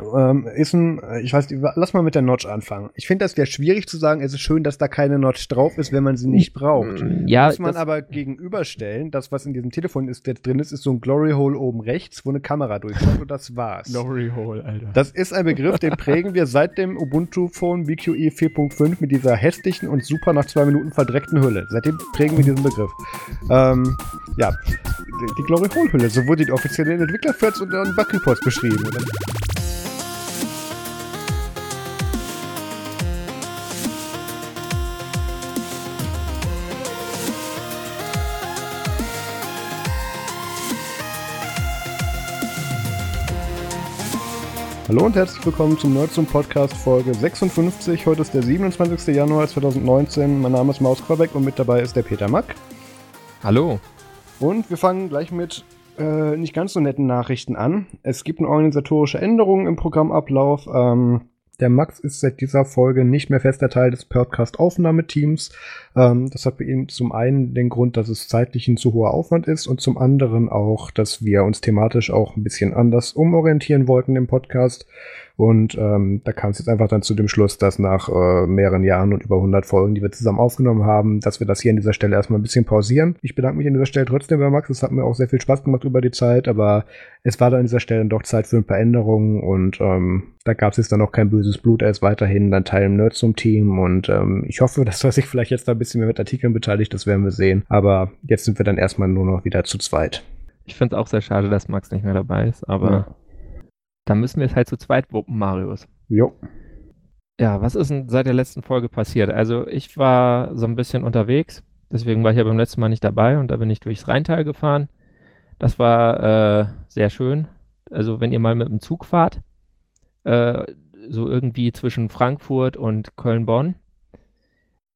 ähm, ist ein, ich weiß, lass mal mit der Notch anfangen. Ich finde, das wäre schwierig zu sagen, es ist schön, dass da keine Notch drauf ist, wenn man sie nicht braucht. Ja, Muss man aber gegenüberstellen, das, was in diesem Telefon ist, der drin ist, ist so ein Glory Hole oben rechts, wo eine Kamera durchschaut und das war's. Glory Hole, Alter. Das ist ein Begriff, den prägen wir seit dem Ubuntu Phone BQE 4.5 mit dieser hässlichen und super nach zwei Minuten verdreckten Hülle. Seitdem prägen wir diesen Begriff. Ähm, ja, die, Glory Hole Hülle, so wurde die offizielle Entwicklerfirts und in Bug Reports beschrieben. Oder? Hallo und herzlich willkommen zum Nerd zum Podcast Folge 56. Heute ist der 27. Januar 2019. Mein Name ist Maus Quabeck und mit dabei ist der Peter Mack. Hallo. Und wir fangen gleich mit äh, nicht ganz so netten Nachrichten an. Es gibt eine organisatorische Änderung im Programmablauf. Ähm, der Max ist seit dieser Folge nicht mehr fester Teil des Podcast-Aufnahmeteams. Ähm, das hat bei ihm zum einen den Grund, dass es zeitlich ein zu hoher Aufwand ist und zum anderen auch, dass wir uns thematisch auch ein bisschen anders umorientieren wollten im Podcast. Und ähm, da kam es jetzt einfach dann zu dem Schluss, dass nach äh, mehreren Jahren und über 100 Folgen, die wir zusammen aufgenommen haben, dass wir das hier an dieser Stelle erstmal ein bisschen pausieren. Ich bedanke mich an dieser Stelle trotzdem bei Max. Es hat mir auch sehr viel Spaß gemacht über die Zeit, aber es war dann an dieser Stelle doch Zeit für ein paar Änderungen und ähm, da gab es jetzt dann auch kein böses Blut. Er ist weiterhin dann Teil im Nerd zum Team und ähm, ich hoffe, dass er sich vielleicht jetzt da ein bisschen mehr mit Artikeln beteiligt, das werden wir sehen. Aber jetzt sind wir dann erstmal nur noch wieder zu zweit. Ich finde es auch sehr schade, dass Max nicht mehr dabei ist, aber ja. Da müssen wir es halt zu zweit wuppen, Marius. Jo. Ja, was ist denn seit der letzten Folge passiert? Also ich war so ein bisschen unterwegs, deswegen war ich ja beim letzten Mal nicht dabei und da bin ich durchs Rheintal gefahren. Das war äh, sehr schön. Also wenn ihr mal mit dem Zug fahrt, äh, so irgendwie zwischen Frankfurt und Köln-Bonn,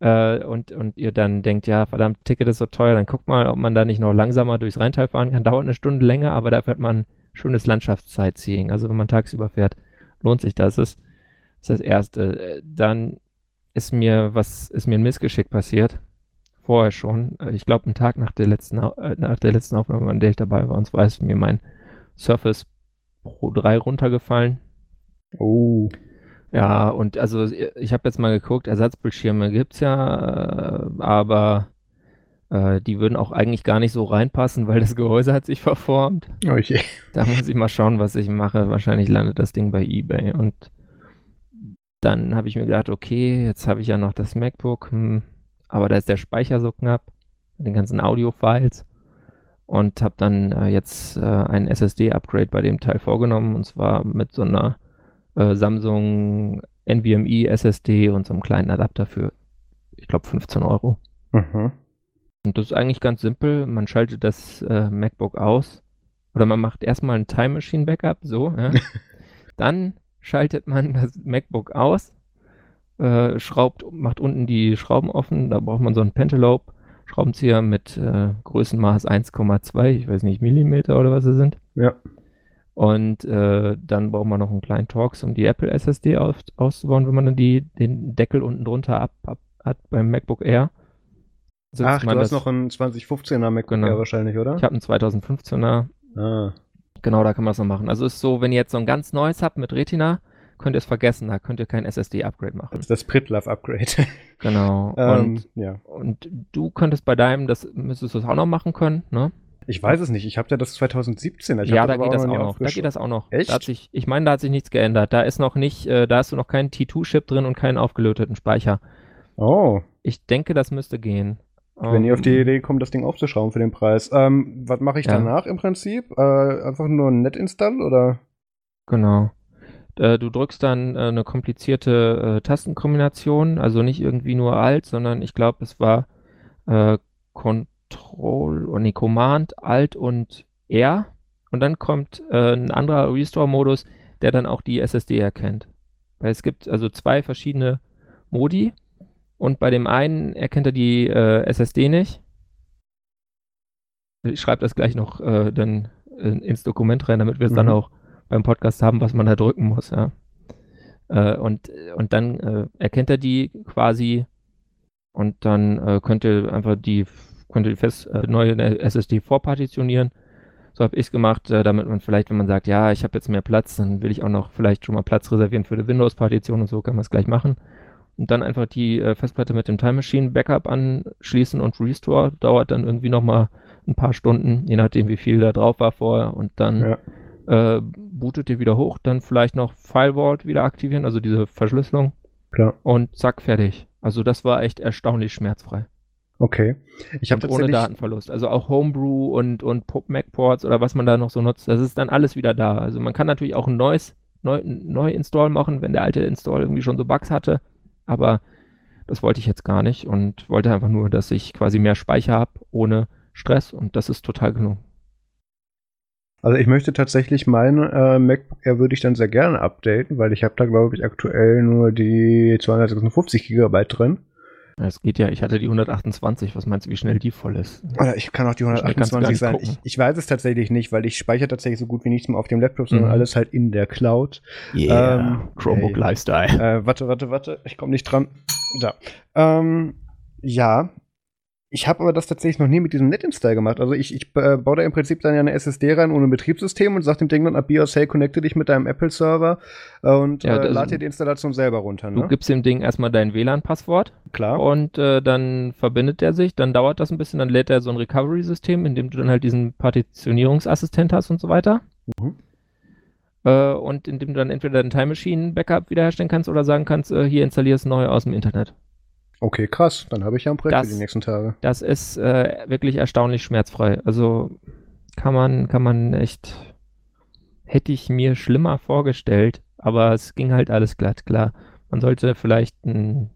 äh, und, und ihr dann denkt, ja, verdammt, Ticket ist so teuer, dann guckt mal, ob man da nicht noch langsamer durchs Rheintal fahren kann. Dauert eine Stunde länger, aber da fährt man schönes Landschaftssightseeing. Also wenn man tagsüber fährt, lohnt sich das. Das ist das Erste. Dann ist mir was, ist mir ein Missgeschick passiert. Vorher schon. Ich glaube, einen Tag nach der letzten, äh, nach der letzten Aufnahme, an der ich dabei war, und zwar ist mir mein Surface Pro 3 runtergefallen. Oh. Ja, und also ich habe jetzt mal geguckt, Ersatzbildschirme gibt es ja, äh, aber äh, die würden auch eigentlich gar nicht so reinpassen, weil das Gehäuse hat sich verformt. Oh da muss ich mal schauen, was ich mache. Wahrscheinlich landet das Ding bei eBay. Und dann habe ich mir gedacht, okay, jetzt habe ich ja noch das MacBook, hm, aber da ist der Speicher so knapp, mit den ganzen Audio-Files. Und habe dann äh, jetzt äh, ein SSD-Upgrade bei dem Teil vorgenommen, und zwar mit so einer äh, Samsung NVMe SSD und so einem kleinen Adapter für, ich glaube, 15 Euro. Mhm. Und das ist eigentlich ganz simpel. Man schaltet das äh, MacBook aus oder man macht erstmal ein Time Machine Backup, so. Ja. Dann schaltet man das MacBook aus, äh, schraubt, macht unten die Schrauben offen. Da braucht man so einen Pentalope Schraubenzieher mit äh, Größenmaß 1,2, ich weiß nicht, Millimeter oder was sie sind. Ja. Und äh, dann braucht man noch einen kleinen Torx, um die Apple SSD aus, auszubauen, wenn man dann die, den Deckel unten drunter ab, ab hat beim MacBook Air. Ach, du hast noch einen 2015er MacBook genau. Air wahrscheinlich, oder? Ich habe einen 2015er. Ah. Genau, da kann man es noch machen. Also ist so, wenn ihr jetzt so ein ganz neues habt mit Retina, könnt ihr es vergessen, da könnt ihr kein SSD-Upgrade machen. Das ist das Pritlove-Upgrade. genau. Ähm, und, ja. und du könntest bei deinem, das müsstest du es auch noch machen können, ne? Ich weiß es nicht. Ich habe ja das 2017. Ich ja, da geht das auch noch. Da geht das auch noch. Echt? Sich, ich meine, da hat sich nichts geändert. Da ist noch nicht, äh, da hast du noch keinen T2-Chip drin und keinen aufgelöteten Speicher. Oh. Ich denke, das müsste gehen. Wenn ihr auf die ähm. Idee kommt, das Ding aufzuschrauben für den Preis. Ähm, was mache ich ja. danach im Prinzip? Äh, einfach nur ein Net-Install oder? Genau. Äh, du drückst dann äh, eine komplizierte äh, Tastenkombination, also nicht irgendwie nur Alt, sondern ich glaube, es war Control oder nee, Command, Alt und R. Und dann kommt ein anderer Restore-Modus, der dann auch die SSD erkennt. Weil es gibt also zwei verschiedene Modi und bei dem einen erkennt er die äh, SSD nicht. Ich schreibe das gleich noch äh, dann ins Dokument rein, damit wir es mhm. dann auch beim Podcast haben, was man da drücken muss. Ja. Äh, und, und dann äh, erkennt er die quasi und dann äh, könnt ihr einfach die, könnt ihr die fest, neue SSD vorpartitionieren, So habe ich es gemacht, damit man vielleicht, wenn man sagt, ja, ich habe jetzt mehr Platz, dann will ich auch noch vielleicht schon mal Platz reservieren für die Windows-Partition und so, kann man es gleich machen. Und dann einfach die äh, Festplatte mit dem Time Machine Backup anschließen und Restore. Dauert dann irgendwie nochmal ein paar Stunden, je nachdem, wie viel da drauf war vorher. Und dann ja. äh, bootet ihr wieder hoch, dann vielleicht noch Firewall wieder aktivieren, also diese Verschlüsselung. Klar. Und zack, fertig. Also das war echt erstaunlich schmerzfrei. Okay. Ich habe ohne Datenverlust. Also auch Homebrew und, und Mac-Ports oder was man da noch so nutzt, das ist dann alles wieder da. Also man kann natürlich auch ein neues neu, neu Install machen, wenn der alte Install irgendwie schon so Bugs hatte. Aber das wollte ich jetzt gar nicht und wollte einfach nur, dass ich quasi mehr Speicher habe ohne Stress und das ist total genug. Also ich möchte tatsächlich mein äh, MacBook Air würde ich dann sehr gerne updaten, weil ich habe da glaube ich aktuell nur die 256 Gigabyte drin. Es geht ja, ich hatte die 128, was meinst du, wie schnell die voll ist? Oder ich kann auch die 128 sein. Ich, ich, weiß es tatsächlich nicht, weil ich speichere tatsächlich so gut wie nichts mehr auf dem Laptop, sondern mhm. alles halt in der Cloud. Yeah, ähm, Chromebook ey, Lifestyle. Äh, warte, warte, warte, ich komme nicht dran. Da. Ähm, ja, ich habe aber das tatsächlich noch nie mit diesem NetInstall gemacht. Also ich, ich äh, baue da im Prinzip dann ja eine SSD rein ohne Betriebssystem und sage dem Ding dann ab BIOS, hey, connecte dich mit deinem Apple-Server äh, und ja, äh, lad dir die Installation selber runter. Ne? Du gibst dem Ding erstmal dein WLAN-Passwort. Klar. Und äh, dann verbindet er sich, dann dauert das ein bisschen, dann lädt er so ein Recovery-System, in dem du dann halt diesen Partitionierungsassistent hast und so weiter. Mhm. Äh, und in dem du dann entweder dein Time Machine Backup wiederherstellen kannst oder sagen kannst, äh, hier installierst neu aus dem Internet. Okay, krass. Dann habe ich ja ein Projekt das, für die nächsten Tage. Das ist äh, wirklich erstaunlich schmerzfrei. Also kann man, kann man echt. Hätte ich mir schlimmer vorgestellt, aber es ging halt alles glatt, klar. Man sollte vielleicht ein,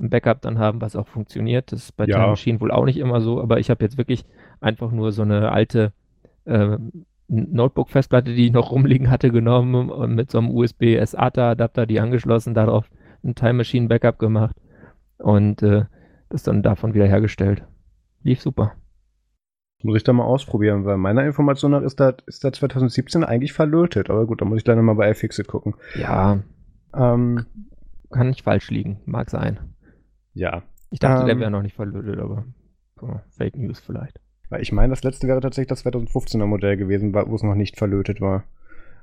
ein Backup dann haben, was auch funktioniert. Das ist bei ja. Time Machine wohl auch nicht immer so, aber ich habe jetzt wirklich einfach nur so eine alte äh, Notebook-Festplatte, die ich noch rumliegen hatte, genommen und mit so einem USB-SATA-Adapter die angeschlossen, darauf ein Time Machine Backup gemacht und äh, das dann davon wieder hergestellt. Lief super. Muss ich da mal ausprobieren, weil meiner Information nach ist da, ist da 2017 eigentlich verlötet. Aber gut, da muss ich dann mal bei iFixit gucken. Ja. Ähm, kann nicht falsch liegen, mag sein. Ja. Ich dachte, ähm, der wäre noch nicht verlötet, aber oh, Fake News vielleicht. Weil ich meine, das letzte wäre tatsächlich das 2015er Modell gewesen, wo es noch nicht verlötet war.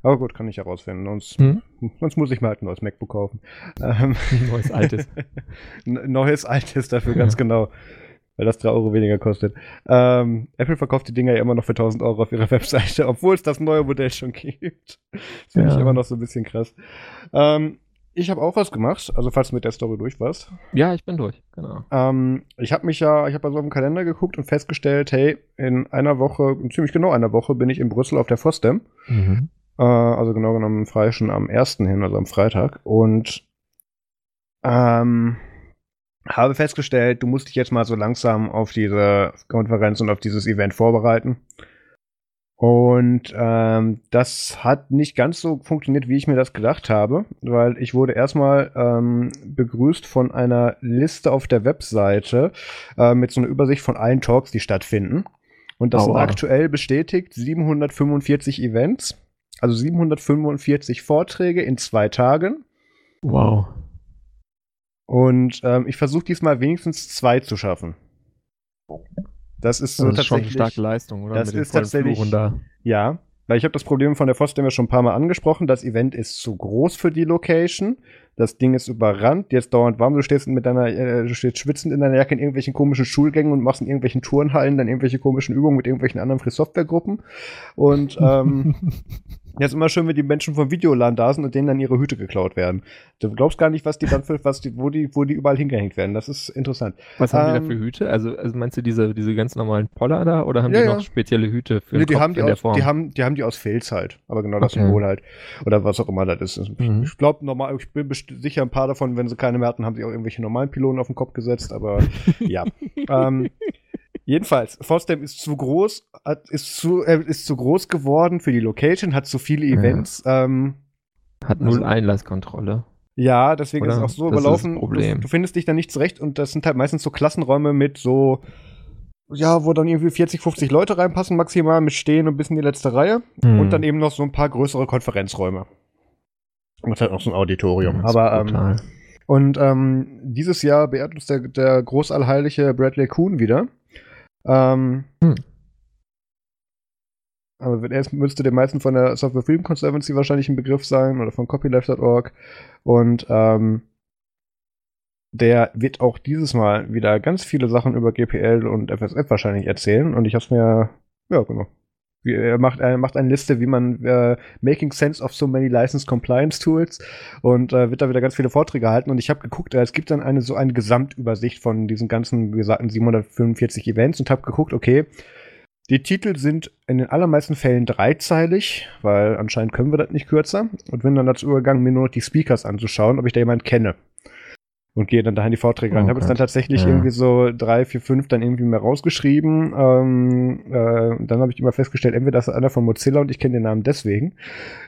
Aber gut, kann ich herausfinden. Sonst, hm? sonst muss ich mal halt ein neues MacBook kaufen. Ähm, neues altes. neues altes dafür, ganz genau. Weil das 3 Euro weniger kostet. Ähm, Apple verkauft die Dinger ja immer noch für 1000 Euro auf ihrer Webseite, obwohl es das neue Modell schon gibt. Das finde ja. ich immer noch so ein bisschen krass. Ähm, ich habe auch was gemacht, also falls du mit der Story durch warst. Ja, ich bin durch, genau. Ähm, ich habe mich ja, ich habe also auf dem Kalender geguckt und festgestellt, hey, in einer Woche, ziemlich genau einer Woche, bin ich in Brüssel auf der FOSDEM. Mhm. Äh, also genau genommen frei schon am 1. hin, also am Freitag. Und ähm, habe festgestellt, du musst dich jetzt mal so langsam auf diese Konferenz und auf dieses Event vorbereiten. Und ähm, das hat nicht ganz so funktioniert, wie ich mir das gedacht habe, weil ich wurde erstmal ähm, begrüßt von einer Liste auf der Webseite äh, mit so einer Übersicht von allen Talks, die stattfinden. Und das Aua. sind aktuell bestätigt 745 Events. Also 745 Vorträge in zwei Tagen. Wow. Und ähm, ich versuche diesmal wenigstens zwei zu schaffen. Das ist so das ist schon eine starke Leistung, oder? Das ist tatsächlich. Da. Ja, weil ich habe das Problem von der FOSDEM ja schon ein paar Mal angesprochen. Das Event ist zu groß für die Location. Das Ding ist überrannt, jetzt dauernd warm. Du stehst mit deiner, äh, du stehst schwitzend in deiner Jacke in irgendwelchen komischen Schulgängen und machst in irgendwelchen Turnhallen dann irgendwelche komischen Übungen mit irgendwelchen anderen Free Software Gruppen. Und ähm, Ja, ist immer schön, wenn die Menschen vom Videoland da sind und denen dann ihre Hüte geklaut werden. Du glaubst gar nicht, was die dann für, was die, wo die, wo die überall hingehängt werden. Das ist interessant. Was haben ähm, die da für Hüte? Also, also meinst du diese, diese ganz normalen Poller da oder haben ja, die noch ja. spezielle Hüte für nee, die Kopf haben die in aus, der Form? Die haben, die haben die aus Filz halt. Aber genau das okay. Symbol halt. Oder was auch immer das ist. Mhm. Ich glaube normal, ich bin sicher ein paar davon, wenn sie keine mehr hatten, haben sie auch irgendwelche normalen Pylonen auf den Kopf gesetzt, aber ja. ähm, Jedenfalls, Fosdem ist zu groß, hat, ist, zu, äh, ist zu groß geworden für die Location, hat zu viele Events. Ja. Ähm, hat null also, Einlasskontrolle. Ja, deswegen Oder? ist es auch so das überlaufen. Du, du, findest dich da nicht zurecht und das sind halt meistens so Klassenräume mit so, ja, wo dann irgendwie 40, 50 Leute reinpassen, maximal mit Stehen und bis in die letzte Reihe. Mhm. Und dann eben noch so ein paar größere Konferenzräume. Und halt noch so ein Auditorium. Aber ähm, und ähm, dieses Jahr beehrt uns der, der großallheilige Bradley Kuhn wieder. Ähm, hm. Aber er müsste den meisten von der Software Freedom Conservancy wahrscheinlich ein Begriff sein oder von copyleft.org. Und ähm, der wird auch dieses Mal wieder ganz viele Sachen über GPL und FSF wahrscheinlich erzählen. Und ich habe es mir, ja, genau. Er macht, er macht eine Liste, wie man äh, Making Sense of so many License Compliance Tools und äh, wird da wieder ganz viele Vorträge halten. Und ich habe geguckt, äh, es gibt dann eine so eine Gesamtübersicht von diesen ganzen, wie gesagt, 745 Events und habe geguckt, okay, die Titel sind in den allermeisten Fällen dreizeilig, weil anscheinend können wir das nicht kürzer. Und bin dann dazu übergegangen, mir nur noch die Speakers anzuschauen, ob ich da jemanden kenne und gehe dann dahin die Vorträge rein. Oh habe es dann tatsächlich ja. irgendwie so drei, vier, fünf dann irgendwie mehr rausgeschrieben. Ähm, äh, dann habe ich immer festgestellt, entweder das ist einer von Mozilla und ich kenne den Namen deswegen.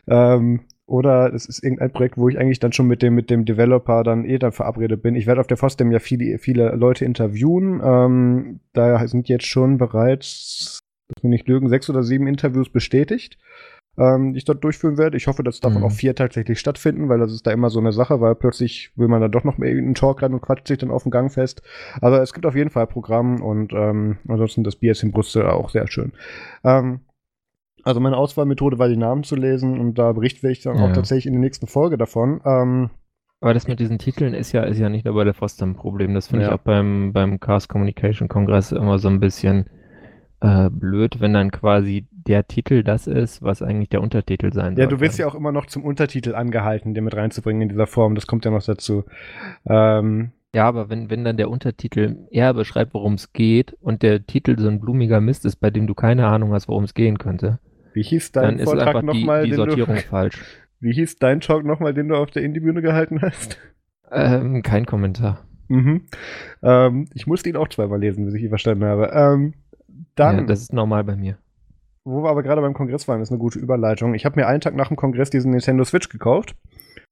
Ähm, oder es ist irgendein Projekt, wo ich eigentlich dann schon mit dem, mit dem Developer dann eh dann verabredet bin. Ich werde auf der FOSDEM ja viele, viele Leute interviewen. Ähm, da sind jetzt schon bereits, dass wir nicht lügen, sechs oder sieben Interviews bestätigt ähm, die ich dort durchführen werde. Ich hoffe, dass davon mhm. auch vier tatsächlich stattfinden, weil das ist da immer so eine Sache, weil plötzlich will man da doch noch mal einen Talk rein und quatscht sich dann auf dem Gang fest. Also es gibt auf jeden Fall Programm und ähm, ansonsten das Bier ist in Brüssel auch sehr schön. Ähm, also meine Auswahlmethode war, die Namen zu lesen und da berichte ich dann ja. auch tatsächlich in der nächsten Folge davon. Ähm, aber das mit diesen Titeln ist ja, ist ja nicht nur bei der Foster ein Problem. Das finde ja. ich auch beim, beim Cast Communication Kongress immer so ein bisschen äh, blöd, wenn dann quasi der Titel das ist, was eigentlich der Untertitel sein soll. Ja, du wirst ja auch immer noch zum Untertitel angehalten, den mit reinzubringen in dieser Form. Das kommt ja noch dazu. Ähm, ja, aber wenn, wenn dann der Untertitel eher beschreibt, worum es geht und der Titel so ein blumiger Mist ist, bei dem du keine Ahnung hast, worum es gehen könnte, wie hieß dein dann Vortrag ist einfach nochmal, die, die Sortierung du, falsch. Wie hieß dein Talk nochmal, den du auf der Indie-Bühne gehalten hast? Ähm, kein Kommentar. Mhm. Ähm, ich musste ihn auch zweimal lesen, bis ich ihn verstanden habe. Ähm, dann, ja, das ist normal bei mir. Wo wir aber gerade beim Kongress waren, ist eine gute Überleitung. Ich habe mir einen Tag nach dem Kongress diesen Nintendo Switch gekauft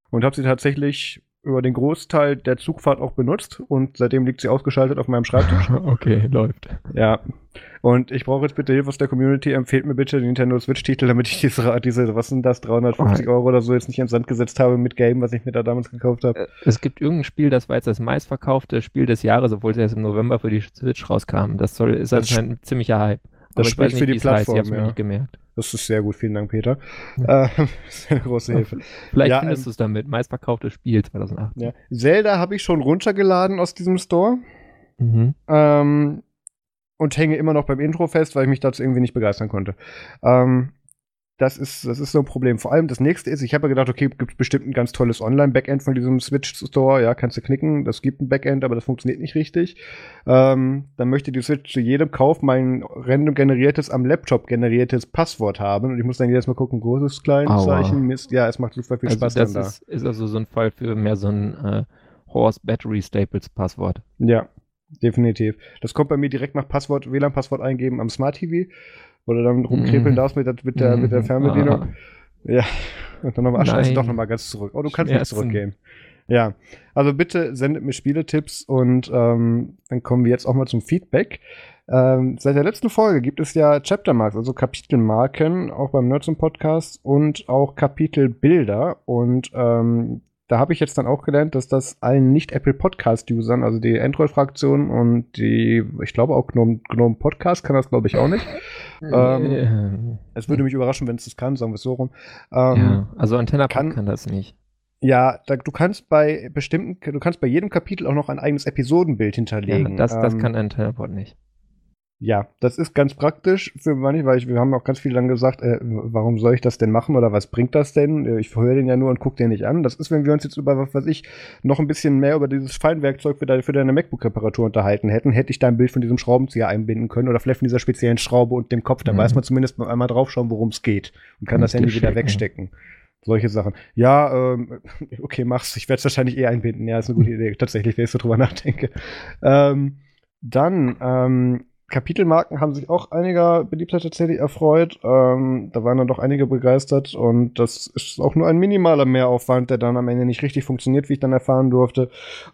und habe sie tatsächlich über den Großteil der Zugfahrt auch benutzt und seitdem liegt sie ausgeschaltet auf meinem Schreibtisch. okay, läuft. Ja. Und ich brauche jetzt bitte Hilfe aus der Community. Empfehlt mir bitte den Nintendo Switch-Titel, damit ich diese, diese, was sind das, 350 oh. Euro oder so jetzt nicht ins Sand gesetzt habe mit Game, was ich mir da damals gekauft habe. Äh, es gibt irgendein Spiel, das war jetzt das meistverkaufte Spiel des Jahres, obwohl es erst im November für die Switch rauskam. Das soll, ist das anscheinend ein ziemlicher Hype. Das Aber spricht nicht, für die Plattform, heißt. Ich ja. nicht gemerkt. Das ist sehr gut, vielen Dank, Peter. Ja. Äh, sehr große Hilfe. Vielleicht ja, findest ähm, du es damit. Meistverkauftes Spiel 2008. Ja. Zelda habe ich schon runtergeladen aus diesem Store. Mhm. Ähm, und hänge immer noch beim Intro fest, weil ich mich dazu irgendwie nicht begeistern konnte. Ähm, das ist, das ist so ein Problem. Vor allem das nächste ist, ich habe ja gedacht, okay, gibt bestimmt ein ganz tolles Online-Backend von diesem Switch-Store, ja, kannst du knicken, das gibt ein Backend, aber das funktioniert nicht richtig. Ähm, dann möchte die Switch zu jedem Kauf mein random generiertes, am Laptop generiertes Passwort haben und ich muss dann jedes Mal gucken, großes, kleines Zeichen, Mist, ja, es macht super viel also Spaß das dann ist, da. ist also so ein Fall für mehr so ein äh, Horse Battery Staples Passwort. Ja, definitiv. Das kommt bei mir direkt nach Passwort, WLAN-Passwort eingeben am Smart TV wo du dann rumkrepeln mhm. darfst mit der, mit der, mit der mhm. Fernbedienung. Ah. Ja, und dann nochmal, ach, doch nochmal ganz zurück. Oh, du kannst nicht zurückgehen. Ja, also bitte sendet mir Spieletipps und ähm, dann kommen wir jetzt auch mal zum Feedback. Ähm, seit der letzten Folge gibt es ja Chaptermarks, also Kapitelmarken, auch beim Nerds Podcast und auch Kapitelbilder. Und ähm, da habe ich jetzt dann auch gelernt, dass das allen nicht-Apple Podcast-Usern, also die Android-Fraktion und die, ich glaube auch GNOME, GNOME Podcast kann das, glaube ich, auch nicht. ähm, es würde mich überraschen, wenn es das kann, sagen wir es so rum. Ähm, ja, also Antenna kann, kann das nicht. Ja, da, du kannst bei bestimmten, du kannst bei jedem Kapitel auch noch ein eigenes Episodenbild hinterlegen. Ja, das, das ähm, kann AntennaPod nicht. Ja, das ist ganz praktisch für manche, weil ich, wir haben auch ganz viel dann gesagt, äh, warum soll ich das denn machen oder was bringt das denn? Äh, ich höre den ja nur und gucke den nicht an. Das ist, wenn wir uns jetzt über, was weiß ich, noch ein bisschen mehr über dieses Feinwerkzeug für deine, für deine MacBook-Reparatur unterhalten hätten, hätte ich da ein Bild von diesem Schraubenzieher einbinden können oder vielleicht von dieser speziellen Schraube und dem Kopf. Da mhm. weiß man zumindest einmal draufschauen, worum es geht und kann das Handy wieder wegstecken. Solche Sachen. Ja, ähm, okay, mach's. Ich werde es wahrscheinlich eh einbinden. Ja, ist eine gute Idee. Tatsächlich, wenn ich so drüber nachdenke. Ähm, dann, ähm, Kapitelmarken haben sich auch einiger Beliebtheit tatsächlich erfreut. Ähm, da waren dann doch einige begeistert und das ist auch nur ein minimaler Mehraufwand, der dann am Ende nicht richtig funktioniert, wie ich dann erfahren durfte,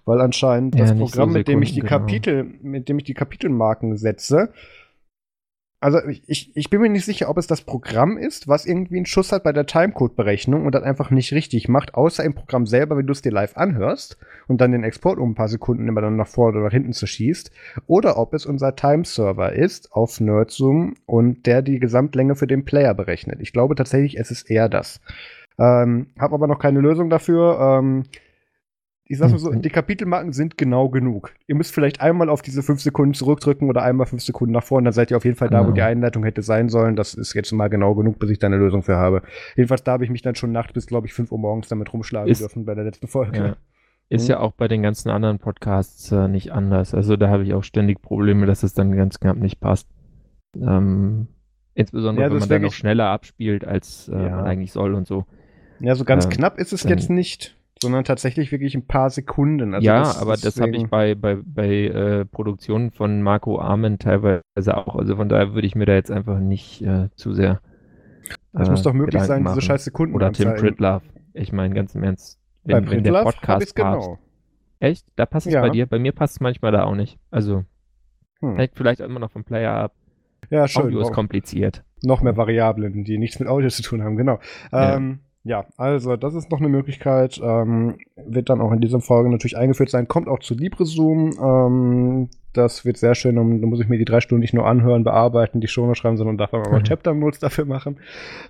weil anscheinend ja, das Programm, so mit dem ich die genau. Kapitel, mit dem ich die Kapitelmarken setze, also ich, ich bin mir nicht sicher, ob es das Programm ist, was irgendwie einen Schuss hat bei der Timecode-Berechnung und das einfach nicht richtig macht, außer im Programm selber, wenn du es dir live anhörst und dann den Export um ein paar Sekunden immer dann nach vorne oder nach hinten zu schießt, oder ob es unser Time-Server ist auf Nerdzoom und der die Gesamtlänge für den Player berechnet. Ich glaube tatsächlich, es ist eher das. Ähm, hab aber noch keine Lösung dafür. Ähm, ich sag's mal so, die Kapitelmarken sind genau genug. Ihr müsst vielleicht einmal auf diese fünf Sekunden zurückdrücken oder einmal fünf Sekunden nach vorne, dann seid ihr auf jeden Fall da, wo Genau. die Einleitung hätte sein sollen. Das ist jetzt mal genau genug, bis ich da eine Lösung für habe. Jedenfalls da habe ich mich dann schon nachts bis, glaube ich, 5 Uhr morgens damit rumschlagen Ist- dürfen bei der letzten Folge. Ja. Ist Mhm. ja auch bei den ganzen anderen Podcasts äh, nicht anders. Also da habe ich auch ständig Probleme, dass es dann ganz knapp nicht passt. Ähm, insbesondere Ja, wenn man dann noch schneller abspielt, als äh, Ja. man eigentlich soll und so. Ja, so ganz Ähm, knapp ist es jetzt nicht, sondern tatsächlich wirklich ein paar Sekunden. Also ja, das- aber das habe ich deswegen- bei, bei, bei äh, Produktionen von Marco Armen teilweise auch. Also von daher würde ich mir da jetzt einfach nicht äh, zu sehr. Das äh, muss doch möglich Gedanken sein, diese machen. scheiß Sekunden Oder Tim. Pritlove. Ich meine, ganz im Ernst. Bei Wenn, wenn der Podcast genau. Echt? Da passt es Ja. bei dir? Bei mir passt es manchmal da auch nicht. Also, Hm. hängt vielleicht immer noch vom Player ab. Ja, schön. Audio ist kompliziert. Noch mehr Variablen, die nichts mit Audio zu tun haben, genau. Ähm, ja, also das ist noch eine Möglichkeit. Ähm, wird dann auch in dieser Folge natürlich eingeführt sein. Kommt auch zu LibreZoom. Ähm, das wird sehr schön. Und da muss ich mir die drei Stunden nicht nur anhören, bearbeiten, die Shownotes schreiben, sondern darf auch mal Mhm. Chapter Notes dafür machen.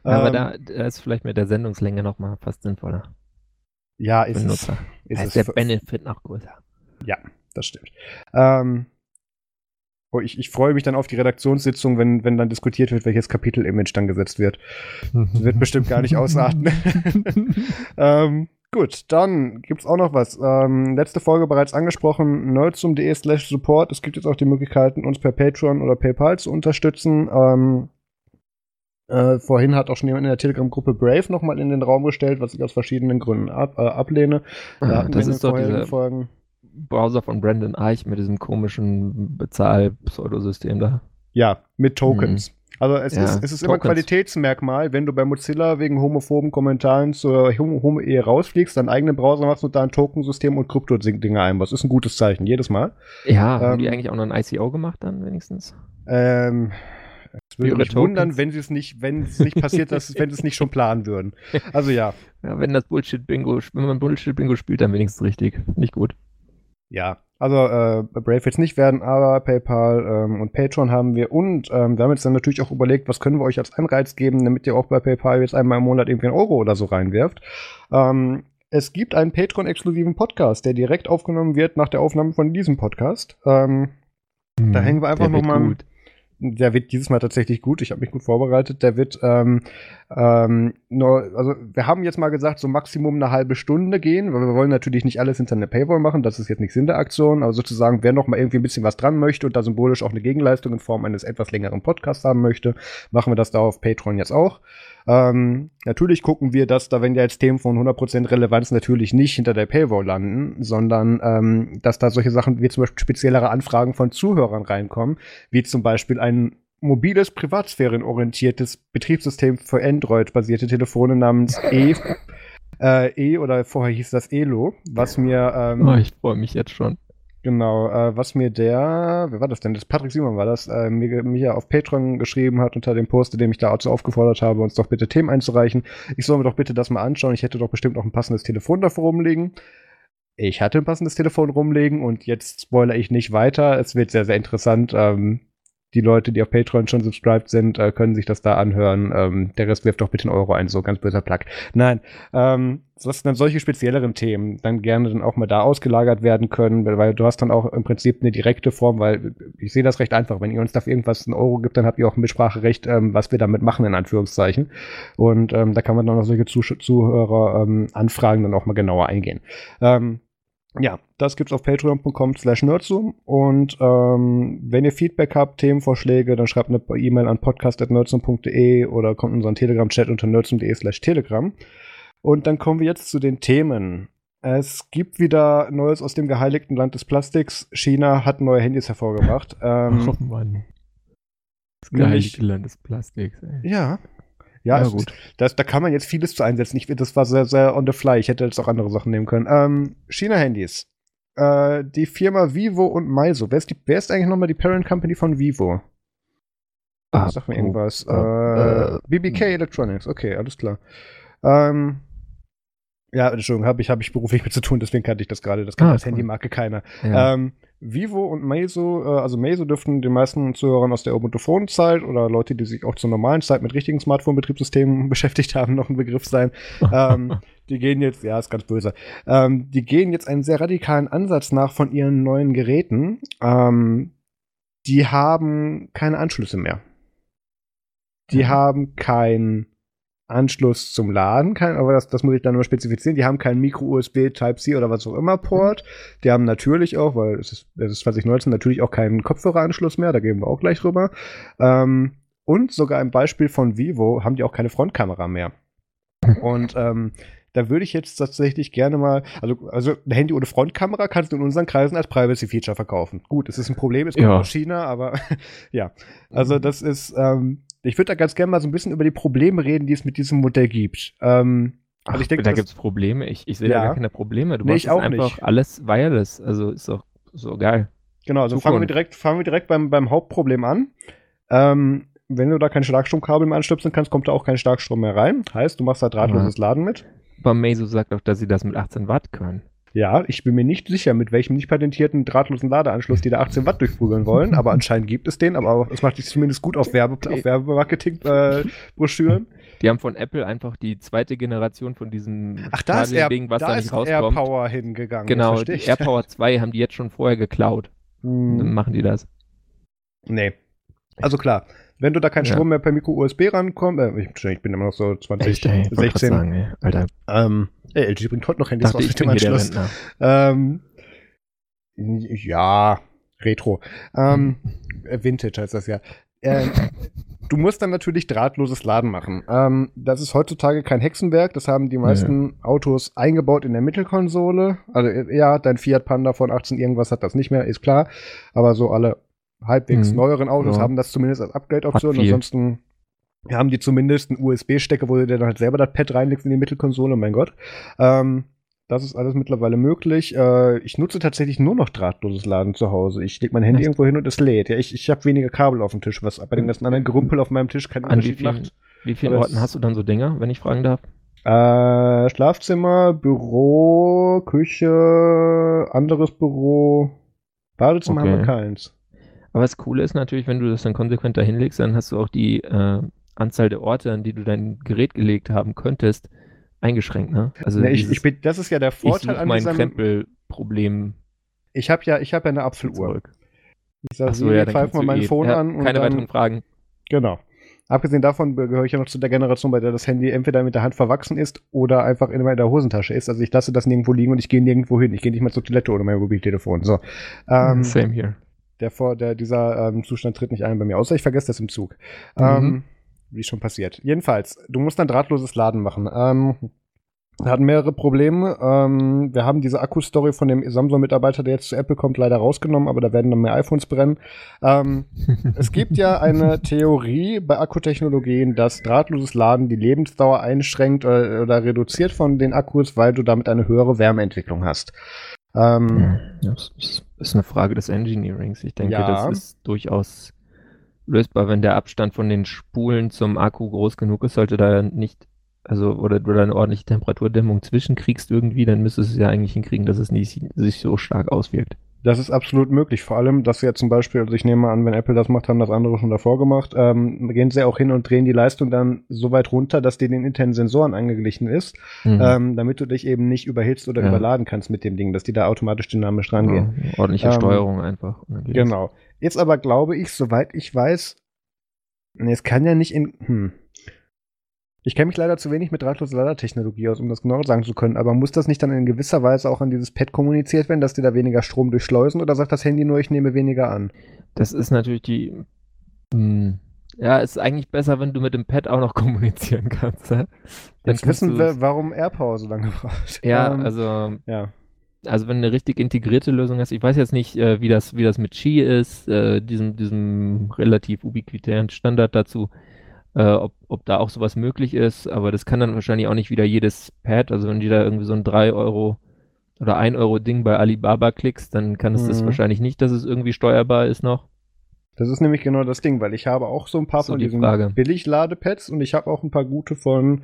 Aber Ähm, da, da ist vielleicht mit der Sendungslänge nochmal fast sinnvoller. ja, ist es. Ist Da es ist der Benefit noch größer. das stimmt. Ähm, ich, ich freue mich dann auf die Redaktionssitzung, wenn, wenn dann diskutiert wird, welches Kapitel-Image dann gesetzt wird. Wird bestimmt gar nicht ausarten. ähm, gut, dann gibt's auch noch was. Ähm, letzte Folge bereits angesprochen, nerdsum.de slash support. Es gibt jetzt auch die Möglichkeiten, uns per Patreon oder PayPal zu unterstützen. Ähm, äh, vorhin hat auch schon jemand in der Telegram-Gruppe Brave nochmal in den Raum gestellt, was ich aus verschiedenen Gründen ab, äh, ablehne. Da Ah, wir das in den ist doch vorherigen dieser Folgen. Browser von Brandon Eich mit diesem komischen Bezahl-Pseudosystem da. Ja, mit Tokens. Also es Ja, ist, es ist immer Tokens. Qualitätsmerkmal, wenn du bei Mozilla wegen homophoben Kommentaren zur Homo- Homo-Ehe rausfliegst, deinen eigenen Browser machst und da ein Tokensystem und Krypto-Dinge einbaust. Ist ein gutes Zeichen, jedes Mal. Ja, haben die Ähm, eigentlich auch noch ein ICO gemacht dann wenigstens? Ähm, es würde mich wundern, Tokens? wenn sie es nicht, wenn es nicht passiert, dass, wenn sie es nicht schon planen würden. Also ja, Ja, wenn das Bullshit-Bingo, wenn man Bullshit-Bingo spielt, dann wenigstens richtig. Nicht gut. Ja. Also äh, Brave jetzt nicht werden, aber PayPal ähm, und Patreon haben wir und ähm, wir haben jetzt dann natürlich auch überlegt, was können wir euch als Anreiz geben, damit ihr auch bei PayPal jetzt einmal im Monat irgendwie einen Euro oder so reinwerft. Ähm, es gibt einen Patreon-exklusiven Podcast, der direkt aufgenommen wird nach der Aufnahme von diesem Podcast. Ähm, Da hängen wir einfach Der der wird dieses Mal tatsächlich gut. Ich habe mich gut vorbereitet. Der wird, ähm, ähm, nur, also wir haben jetzt mal gesagt, so Maximum eine halbe Stunde gehen, weil wir wollen natürlich nicht alles hinter eine Paywall machen. Das ist jetzt nicht Sinn der Aktion. Aber sozusagen, wer noch mal irgendwie ein bisschen was dran möchte und da symbolisch auch eine Gegenleistung in Form eines etwas längeren Podcasts haben möchte, machen wir das da auf Patreon jetzt auch. Ähm, natürlich gucken wir, dass da, wenn ja jetzt Themen von 100% Relevanz natürlich nicht hinter der Paywall landen, sondern ähm, dass da solche Sachen wie zum Beispiel speziellere Anfragen von Zuhörern reinkommen, wie zum Beispiel ein mobiles, privatsphärenorientiertes Betriebssystem für Android-basierte Telefone namens E. Äh, e oder vorher hieß das Elo, was mir ähm, Oh, ich freue mich jetzt schon. Genau, äh, was mir der, wer war das denn? Das Patrick Simon war das, äh, mir, mir ja auf Patreon geschrieben hat unter dem Post, in dem ich da dazu aufgefordert habe, uns doch bitte Themen einzureichen. Ich soll mir doch bitte das mal anschauen. Ich hätte doch bestimmt auch ein passendes Telefon davor rumliegen. Ich hatte ein passendes Telefon rumliegen und jetzt spoilere ich nicht weiter. Es wird sehr, sehr interessant. Ähm, die Leute, die auf Patreon schon subscribed sind, äh, können sich das da anhören. Ähm, der Rest wirft doch bitte einen Euro ein, so ganz böser Plug. Nein, ähm, was dann solche spezielleren Themen dann gerne dann auch mal da ausgelagert werden können, weil, weil du hast dann auch im Prinzip eine direkte Form, weil ich sehe das recht einfach. Wenn ihr uns dafür irgendwas einen Euro gibt, dann habt ihr auch ein Mitspracherecht, ähm, was wir damit machen, in Anführungszeichen. Und ähm, da kann man dann auf solche Zuh Zuhörer ähm, Anfragen dann auch mal genauer eingehen. Ähm, ja, das gibt's auf patreon.com slash nerdzoom und ähm, wenn ihr Feedback habt, Themenvorschläge, dann schreibt eine E-Mail an podcast.nerdzoom.de oder kommt in unseren Telegram-Chat unter nerdzoom.de slash telegram. Und dann kommen wir jetzt zu den Themen. Es gibt wieder Neues aus dem geheiligten Land des Plastiks. China hat neue Handys hervorgebracht. Ähm, oh Mann. Das geheiligte Land des Plastiks, ey. ja. Ja, Ja, gut. Das, da kann man jetzt vieles zu einsetzen. Ich, das war sehr, sehr on the fly. Ich hätte jetzt auch andere Sachen nehmen können. Ähm, China-Handys. Äh, die Firma Vivo und Meiso. Wer ist, die, wer ist eigentlich nochmal die Parent Company von Vivo? Ah, Sag mir irgendwas. Uh, äh, BBK Electronics, okay, alles klar. Ähm, ja, Entschuldigung, habe ich, hab ich beruflich mit zu tun, deswegen kannte ich das gerade. Das kennt ah, als cool. Handymarke keiner. Ja. Ähm, Vivo und Meiso, äh, also Meiso dürften den meisten Zuhörern aus der Ubuntu-Phone-Zeit oder Leute, die sich auch zur normalen Zeit mit richtigen Smartphone-Betriebssystemen beschäftigt haben, noch ein Begriff sein. ähm, die gehen jetzt, ja, ist ganz böse, ähm, die gehen jetzt einen sehr radikalen Ansatz nach von ihren neuen Geräten. Ähm, die haben keine Anschlüsse mehr. Die mhm. haben kein Anschluss zum Laden, kein, aber das, das muss ich dann immer spezifizieren. Die haben keinen Micro-USB Type-C oder was auch immer Port. Die haben natürlich auch, weil es ist, es ist 2019, natürlich auch keinen Kopfhöreranschluss mehr, da gehen wir auch gleich rüber. Ähm, und sogar im Beispiel von Vivo haben die auch keine Frontkamera mehr. Und ähm, da würde ich jetzt tatsächlich gerne mal, also, also ein Handy ohne Frontkamera kannst du in unseren Kreisen als Privacy-Feature verkaufen. Gut, es ist ein Problem, es kommt ja. aus China, aber ja. Also das ist, ähm, ich würde da ganz gerne mal so ein bisschen über die Probleme reden, die es mit diesem Modell gibt. Ähm, Ach, ich denk, da gibt es Probleme. Ich, ich sehe ja. da gar keine Probleme. Du nee, machst einfach nicht. alles wireless. Also ist doch so geil. Genau, also fangen wir direkt, fangen wir direkt beim, beim Hauptproblem an. Ähm, wenn du da kein Starkstromkabel mehr anstöpseln kannst, kommt da auch kein Starkstrom mehr rein. Heißt, du machst da drahtloses Laden mit. Aber Meizu sagt auch, dass sie das mit 18 Watt können. Ja, ich bin mir nicht sicher, mit welchem nicht patentierten drahtlosen Ladeanschluss die da 18 Watt durchprügeln wollen, aber anscheinend gibt es den, aber es macht sich zumindest gut auf, Werbe, auf Werbemarketing-Broschüren. Äh, die haben von Apple einfach die zweite Generation von diesem Ach, da ist Air, Ding, was da, da nicht rauskommt. AirPower hingegangen. Genau, die AirPower 2 haben die jetzt schon vorher geklaut. Hm. Dann machen die das. Nee. Also klar, wenn du da keinen ja. Strom mehr per Micro-USB rankommst, äh, ich, ich, bin immer noch so 20, Echt, ey, 16. Sagen, ey, Alter. Ähm, ey, LG bringt heute noch Handys Dachte, raus mit dem Anschluss. Ähm, ja, Retro. Ähm, hm. Vintage heißt das ja. Ähm, du musst dann natürlich drahtloses Laden machen. Ähm, das ist heutzutage kein Hexenwerk. Das haben die meisten ja. Autos eingebaut in der Mittelkonsole. Also ja, dein Fiat Panda von 18 irgendwas hat das nicht mehr, ist klar. Aber so alle halbwegs mhm. neueren Autos ja. haben das zumindest als Upgrade-Option. Ansonsten haben die zumindest einen USB-Stecker, wo du dir dann halt selber das Pad reinlegst in die Mittelkonsole. Mein Gott. Ähm, das ist alles mittlerweile möglich. Äh, ich nutze tatsächlich nur noch drahtloses Laden zu Hause. Ich lege mein Handy Echt? irgendwo hin und es lädt. Ja, ich, ich habe weniger Kabel auf dem Tisch, was bei den ganzen anderen Gerümpel auf meinem Tisch keinen An Unterschied wie vielen, macht. Wie vielen Orten hast du dann so Dinger, wenn ich fragen darf? Äh, Schlafzimmer, Büro, Küche, anderes Büro, Badezimmer okay. haben wir keins. Aber das Coole ist natürlich, wenn du das dann konsequent dahin legst, dann hast du auch die äh, Anzahl der Orte, an die du dein Gerät gelegt haben könntest, eingeschränkt, ne? Also ne, ich, ich bin, das ist ja der Vorteil ich an mein diesem Krempelproblem. Ich habe ja, ich habe ja eine Apfeluhr. Zurück. Ich sage, so, ja, pfeife mal meinen eh. Phone ja, an. keine dann, weiteren Fragen. Genau. Abgesehen davon gehöre ich ja noch zu der Generation, bei der das Handy entweder mit der Hand verwachsen ist oder einfach immer in der Hosentasche ist. Also ich lasse das nirgendwo liegen und ich gehe nirgendwo hin. Ich gehe nicht mal zur Toilette oder mein Mobiltelefon. So. Ähm, Same here der vor, der, dieser ähm, Zustand tritt nicht ein bei mir, außer ich vergesse das im Zug. Mhm. Ähm, wie schon passiert. Jedenfalls, du musst dann drahtloses Laden machen. Ähm, wir hatten mehrere Probleme. Ähm, wir haben diese Akku-Story von dem Samsung-Mitarbeiter, der jetzt zu Apple kommt, leider rausgenommen, aber da werden dann mehr iPhones brennen. Ähm, es gibt ja eine Theorie bei Akkutechnologien, dass drahtloses Laden die Lebensdauer einschränkt oder, oder reduziert von den Akkus, weil du damit eine höhere Wärmeentwicklung hast. Ähm, das ist eine Frage des Engineerings. Ich denke, ja. das ist durchaus lösbar, wenn der Abstand von den Spulen zum Akku groß genug ist, sollte da nicht, also, oder du da eine ordentliche Temperaturdämmung zwischenkriegst irgendwie, dann müsstest du es ja eigentlich hinkriegen, dass es nicht sich so stark auswirkt. Das ist absolut möglich. Vor allem, dass sie ja zum Beispiel, also ich nehme an, wenn Apple das macht, haben das andere schon davor gemacht, ähm, gehen sie auch hin und drehen die Leistung dann so weit runter, dass die den internen Sensoren angeglichen ist, mhm. ähm, damit du dich eben nicht überhitzt oder ja. überladen kannst mit dem Ding, dass die da automatisch dynamisch rangehen. Ja, ordentliche ähm, Steuerung einfach. Genau. Jetzt aber glaube ich, soweit ich weiß, es kann ja nicht in, hm, ich kenne mich leider zu wenig mit drahtloser Ladertechnologie aus, um das genau sagen zu können, aber muss das nicht dann in gewisser Weise auch an dieses Pad kommuniziert werden, dass die da weniger Strom durchschleusen oder sagt das Handy nur, ich nehme weniger an? Das ist natürlich die. Mh, hm, ja, ist eigentlich besser, wenn du mit dem Pad auch noch kommunizieren kannst. Ja? Jetzt wissen wir, warum AirPower so lange braucht. Ja, ähm, also. Ja. Also wenn du eine richtig integrierte Lösung hast, ich weiß jetzt nicht, äh, wie, das, wie das mit Qi ist, äh, diesem, diesem relativ ubiquitären Standard dazu äh, ob, ob da auch sowas möglich ist, aber das kann dann wahrscheinlich auch nicht wieder jedes Pad, also wenn du da irgendwie so ein 3 Euro oder 1 Euro Ding bei Alibaba klickst, dann kann es mhm. das wahrscheinlich nicht, dass es irgendwie steuerbar ist noch. Das ist nämlich genau das Ding, weil ich habe auch so ein paar So von die diesen Frage. Billig-Ladepads und ich habe auch ein paar gute von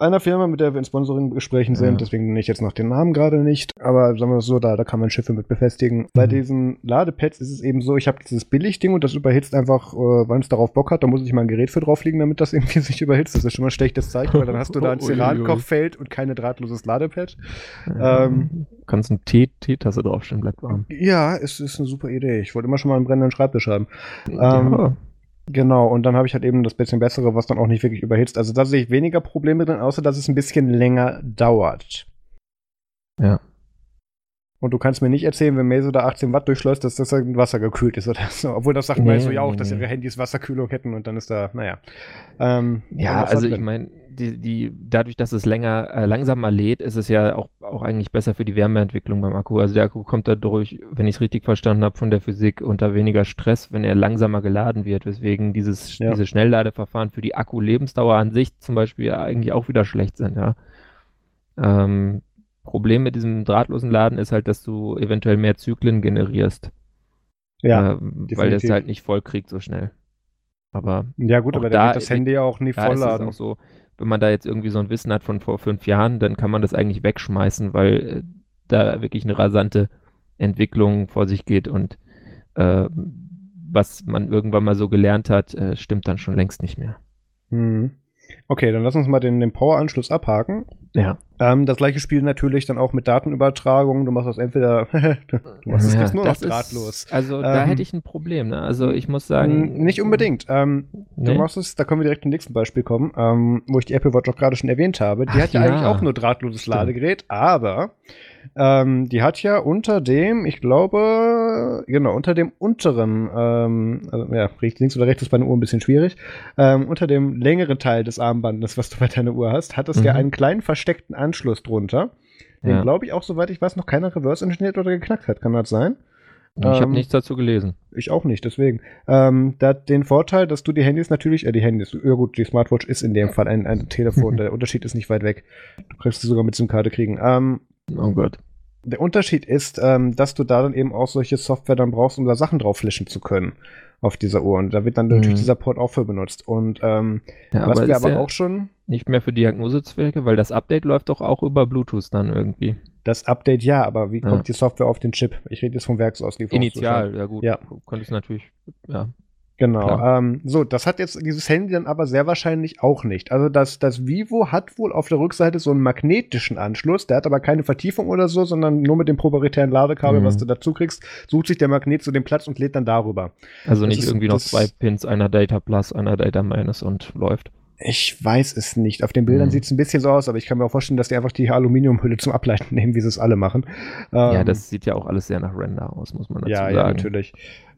einer Firma, mit der wir in Sponsoring-Gesprächen sind, Ja. deswegen nenne ich jetzt noch den Namen gerade nicht, aber sagen wir es so, da, da kann man Schiffe mit befestigen. Bei Mhm. diesen Ladepads ist es eben so, ich habe dieses Billigding und das überhitzt einfach, äh, wann es darauf Bock hat, da muss ich mal ein Gerät für drauflegen, damit das irgendwie sich überhitzt. Das ist schon mal ein schlechtes Zeichen, weil dann hast du da ein. Cerankochfeld und keine drahtloses Ladepad. Ähm, Kannst eine Tee- Teetasse draufstellen, bleibt warm. Ja, es ist eine super Idee. Ich wollte immer schon mal einen brennenden Schreibtisch haben. ja, Genau, und dann habe ich halt eben das bisschen bessere, was dann auch nicht wirklich überhitzt. Also da sehe ich weniger Probleme drin, außer dass es ein bisschen länger dauert. Ja. Und du kannst mir nicht erzählen, wenn Mese da 18 Watt durchschleust, dass das Wasser gekühlt ist oder so. Obwohl das sagt Nee, man so ja auch, nee, dass ihre Handys Wasserkühlung hätten und dann ist da, naja. Ähm, Ja, also ich meine, die, die, dadurch, dass es länger, äh, langsamer lädt, ist es ja auch, auch eigentlich besser für die Wärmeentwicklung beim Akku. Also der Akku kommt dadurch, wenn ich es richtig verstanden habe, von der Physik unter weniger Stress, wenn er langsamer geladen wird, weswegen dieses, Ja. diese Schnellladeverfahren für die Akkulebensdauer an sich zum Beispiel ja eigentlich auch wieder schlecht sind, ja. Ähm, Problem mit diesem drahtlosen Laden ist halt, dass du eventuell mehr Zyklen generierst. Ja, äh, weil das halt nicht voll kriegt so schnell. Aber ja gut, aber da wird das Handy ja auch nie da ist es vollladen. auch so, wenn man da jetzt irgendwie so ein Wissen hat von vor fünf Jahren, dann kann man das eigentlich wegschmeißen, weil äh, da wirklich eine rasante Entwicklung vor sich geht und äh, was man irgendwann mal so gelernt hat, äh, stimmt dann schon längst nicht mehr. Mhm. Okay, dann lass uns mal den, den Power-Anschluss abhaken. Ja. Ähm, das gleiche Spiel natürlich dann auch mit Datenübertragung. Du machst das entweder, du machst es Ja, jetzt nur noch das ist- drahtlos. Also da Ähm, hätte ich ein Problem, ne? Also ich muss sagen. Nicht unbedingt. Ähm, Du Nee? machst es, da können wir direkt zum nächsten Beispiel kommen, ähm, wo ich die Apple Watch auch gerade schon erwähnt habe. Die Ach hat ja, ja. eigentlich auch nur drahtloses. Ladegerät, aber ähm, die hat ja unter dem, ich glaube, genau, unter dem unteren, ähm, also, ja, rechts, links oder rechts ist bei einer Uhr ein bisschen schwierig, ähm, unter dem längeren Teil des Armbandes, was du bei deiner Uhr hast, hat es ja Mhm. einen kleinen versteckten Anschluss drunter, den, Ja. glaube ich, auch, soweit ich weiß, noch keiner reverse engineert oder geknackt hat. Kann das sein? Ich habe ähm, nichts dazu gelesen. Ich auch nicht, deswegen. Ähm, da hat den Vorteil, dass du die Handys natürlich, äh, die Handys, ja gut, die Smartwatch ist in dem Fall ein, ein Telefon, der Unterschied ist nicht weit weg. Du kannst sie sogar mit SIM-Karte kriegen. Ähm, Oh Gott. der Unterschied ist, ähm, dass du da dann eben auch solche Software dann brauchst, um da Sachen drauf flashen zu können auf dieser Uhr. Und da wird dann Mhm. natürlich dieser Port auch für benutzt. Und ähm, Ja, was wir ist aber ja auch schon, nicht mehr für Diagnosezwecke, weil das Update läuft doch auch über Bluetooth dann irgendwie. das Update ja, aber wie Ja. kommt die Software auf den Chip? Ich rede jetzt vom Werksauslieferung. Initial, ja gut. Ja. Könntest natürlich, ja. Genau. Ähm, so, das hat jetzt dieses Handy dann aber sehr wahrscheinlich auch nicht. Also das, das Vivo hat wohl auf der Rückseite so einen magnetischen Anschluss, der hat aber keine Vertiefung oder so, sondern nur mit dem proprietären Ladekabel, Mhm. was du dazu kriegst, sucht sich der Magnet zu dem Platz und lädt dann darüber. Also Das nicht ist- irgendwie noch das- zwei Pins, einer Data Plus, einer Data Minus und läuft. Ich weiß es nicht. Auf den Bildern Mhm. sieht es ein bisschen so aus, aber ich kann mir auch vorstellen, dass die einfach die Aluminiumhülle zum Ableiten nehmen, wie sie es alle machen. ja, Ähm, das sieht ja auch alles sehr nach Render aus, muss man dazu ja, sagen. ja, natürlich.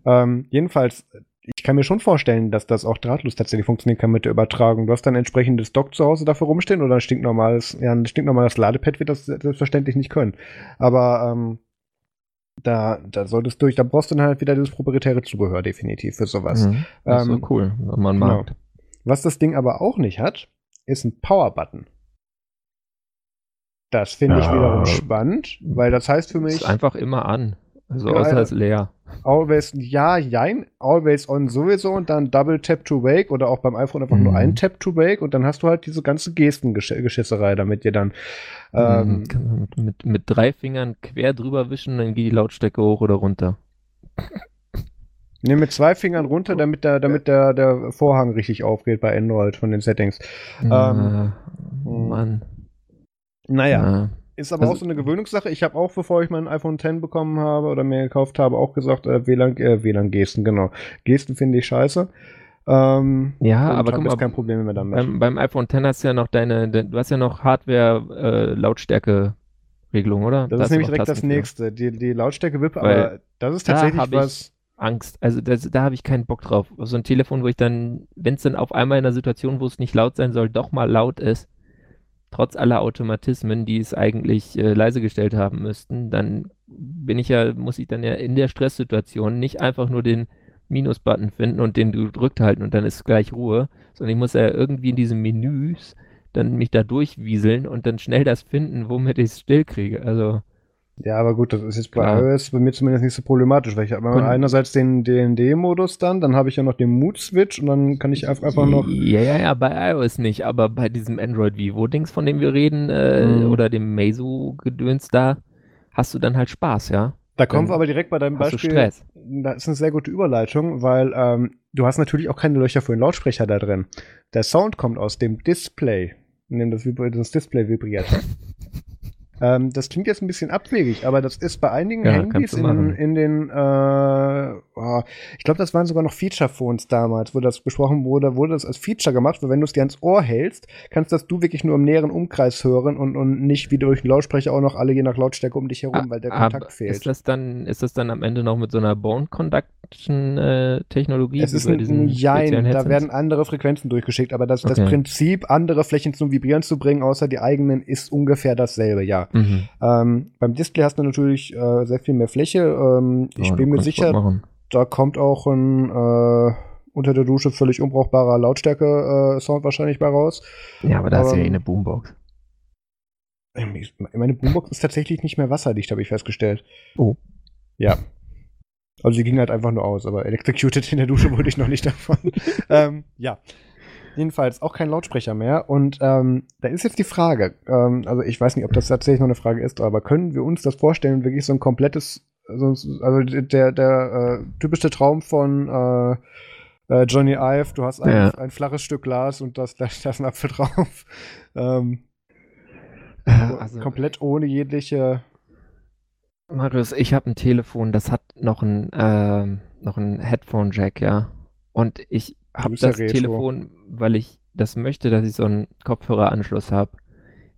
Ähm, jedenfalls, ich kann mir schon vorstellen, dass das auch drahtlos tatsächlich funktionieren kann mit der Übertragung. Du hast dann entsprechendes Dock zu Hause dafür rumstehen oder ein stinknormales, ja, ein stinknormales Ladepad wird das selbstverständlich nicht können. Aber ähm, da, da solltest du durch, da brauchst du dann halt wieder dieses proprietäre Zubehör definitiv für sowas. Mhm. Das ist Ähm, so cool, wenn man genau. mag. Was das Ding aber auch nicht hat, ist ein Power-Button. Das finde ich Ja. wiederum spannend, weil das heißt für mich. Ist einfach immer an. Also Geil. außer ist leer. Always, ja, jein, always on sowieso und dann Double Tap to Wake oder auch beim iPhone einfach nur Mhm. ein Tap to Wake und dann hast du halt diese ganze Gestengeschisserei, damit dir dann. Ähm, Mhm. Kann man mit, mit, mit drei Fingern quer drüber wischen, dann geht die Lautstärke hoch oder runter. ne, mit zwei Fingern runter, damit der, damit der, der Vorhang richtig aufgeht bei Android von den Settings. Ah, mh. Mann. Naja, Ja. Ist aber Also- auch so eine Gewöhnungssache. Ich habe auch, bevor ich mein iPhone X bekommen habe oder mir gekauft habe, auch gesagt, äh, WLAN, äh, WLAN-Gesten, genau. Gesten finde ich scheiße. Ähm, Ja, aber guck mal, kein Problem mehr damit. beim, beim iPhone X hast du ja noch deine, de, du hast ja noch Hardware-Lautstärke-Regelung, oder? Das Da ist nämlich direkt das nächste, die, die Lautstärke-Wippe, aber das ist da tatsächlich ich- was. Angst. Also das, da habe ich keinen Bock drauf. So ein Telefon, wo ich dann, wenn es dann auf einmal in einer Situation, wo es nicht laut sein soll, doch mal laut ist, trotz aller Automatismen, die es eigentlich äh, leise gestellt haben müssten, dann bin ich ja, muss ich dann ja in der Stresssituation nicht einfach nur den Minus-Button finden und den gedrückt halten und dann ist gleich Ruhe, sondern ich muss ja irgendwie in diesen Menüs dann mich da durchwieseln und dann schnell das finden, womit ich es still kriege. Also Ja, aber gut, das ist jetzt bei Klar. iOS bei mir zumindest nicht so problematisch, weil ich habe einerseits den DND-Modus dann, dann habe ich ja noch den Mood-Switch und dann kann ich einfach einfach noch. Ja, ja, ja, bei iOS nicht, aber bei diesem Android Vivo-Dings, von dem wir reden, äh, Mhm. oder dem Meizu-Gedöns da, hast du dann halt Spaß, ja? Da kommen wir aber direkt bei deinem Beispiel. Stress. Da ist eine sehr gute Überleitung, weil ähm, du hast natürlich auch keine Löcher für den Lautsprecher da drin. Der Sound kommt aus dem Display, in dem das, das Display vibriert. Ähm, das klingt jetzt ein bisschen abwegig, aber das ist bei einigen Ja, Handys in, in den, äh, oh, ich glaube, das waren sogar noch Feature-Phones damals, wo das besprochen wurde, wurde das als Feature gemacht, weil wenn du es dir ans Ohr hältst, kannst das du wirklich nur im näheren Umkreis hören und, und nicht wie durch den Lautsprecher auch noch alle je nach Lautstärke um dich herum, weil der Aber Kontakt fehlt. Ist das dann, ist das dann am Ende noch mit so einer Bone Conduction äh? Es ist ein, Jein, da werden andere Frequenzen durchgeschickt, aber das, das Okay. Prinzip, andere Flächen zum Vibrieren zu bringen, außer die eigenen, ist ungefähr dasselbe, ja. Mhm. Ähm, beim Display hast du natürlich äh, sehr viel mehr Fläche. Ähm, ich Ja, bin mir sicher, da kommt auch ein äh, unter der Dusche völlig unbrauchbarer Lautstärke-Sound wahrscheinlich bei raus. Ja, aber da ist ja aber- eh eine Boombox. Ähm, Meine Boombox ist tatsächlich nicht mehr wasserdicht, habe ich festgestellt. Oh. Ja. Also sie ging halt einfach nur aus, aber electrocuted in der Dusche wurde ich noch nicht davon. ähm, ja. Jedenfalls auch kein Lautsprecher mehr. Und ähm, da ist jetzt die Frage, ähm, also ich weiß nicht, ob das tatsächlich noch eine Frage ist, aber können wir uns das vorstellen, wirklich so ein komplettes, also, also der, der äh, typische Traum von äh, äh, Johnny Ive, du hast ein, Ja. ein flaches Stück Glas und das, da ist ein Apfel drauf. Ähm, Also, komplett ohne jegliche Marius, ich habe ein Telefon, das hat noch ein, ähm, noch ein Headphone-Jack, ja. Und ich habe das Retro. Telefon, weil ich das möchte, dass ich so einen Kopfhöreranschluss habe.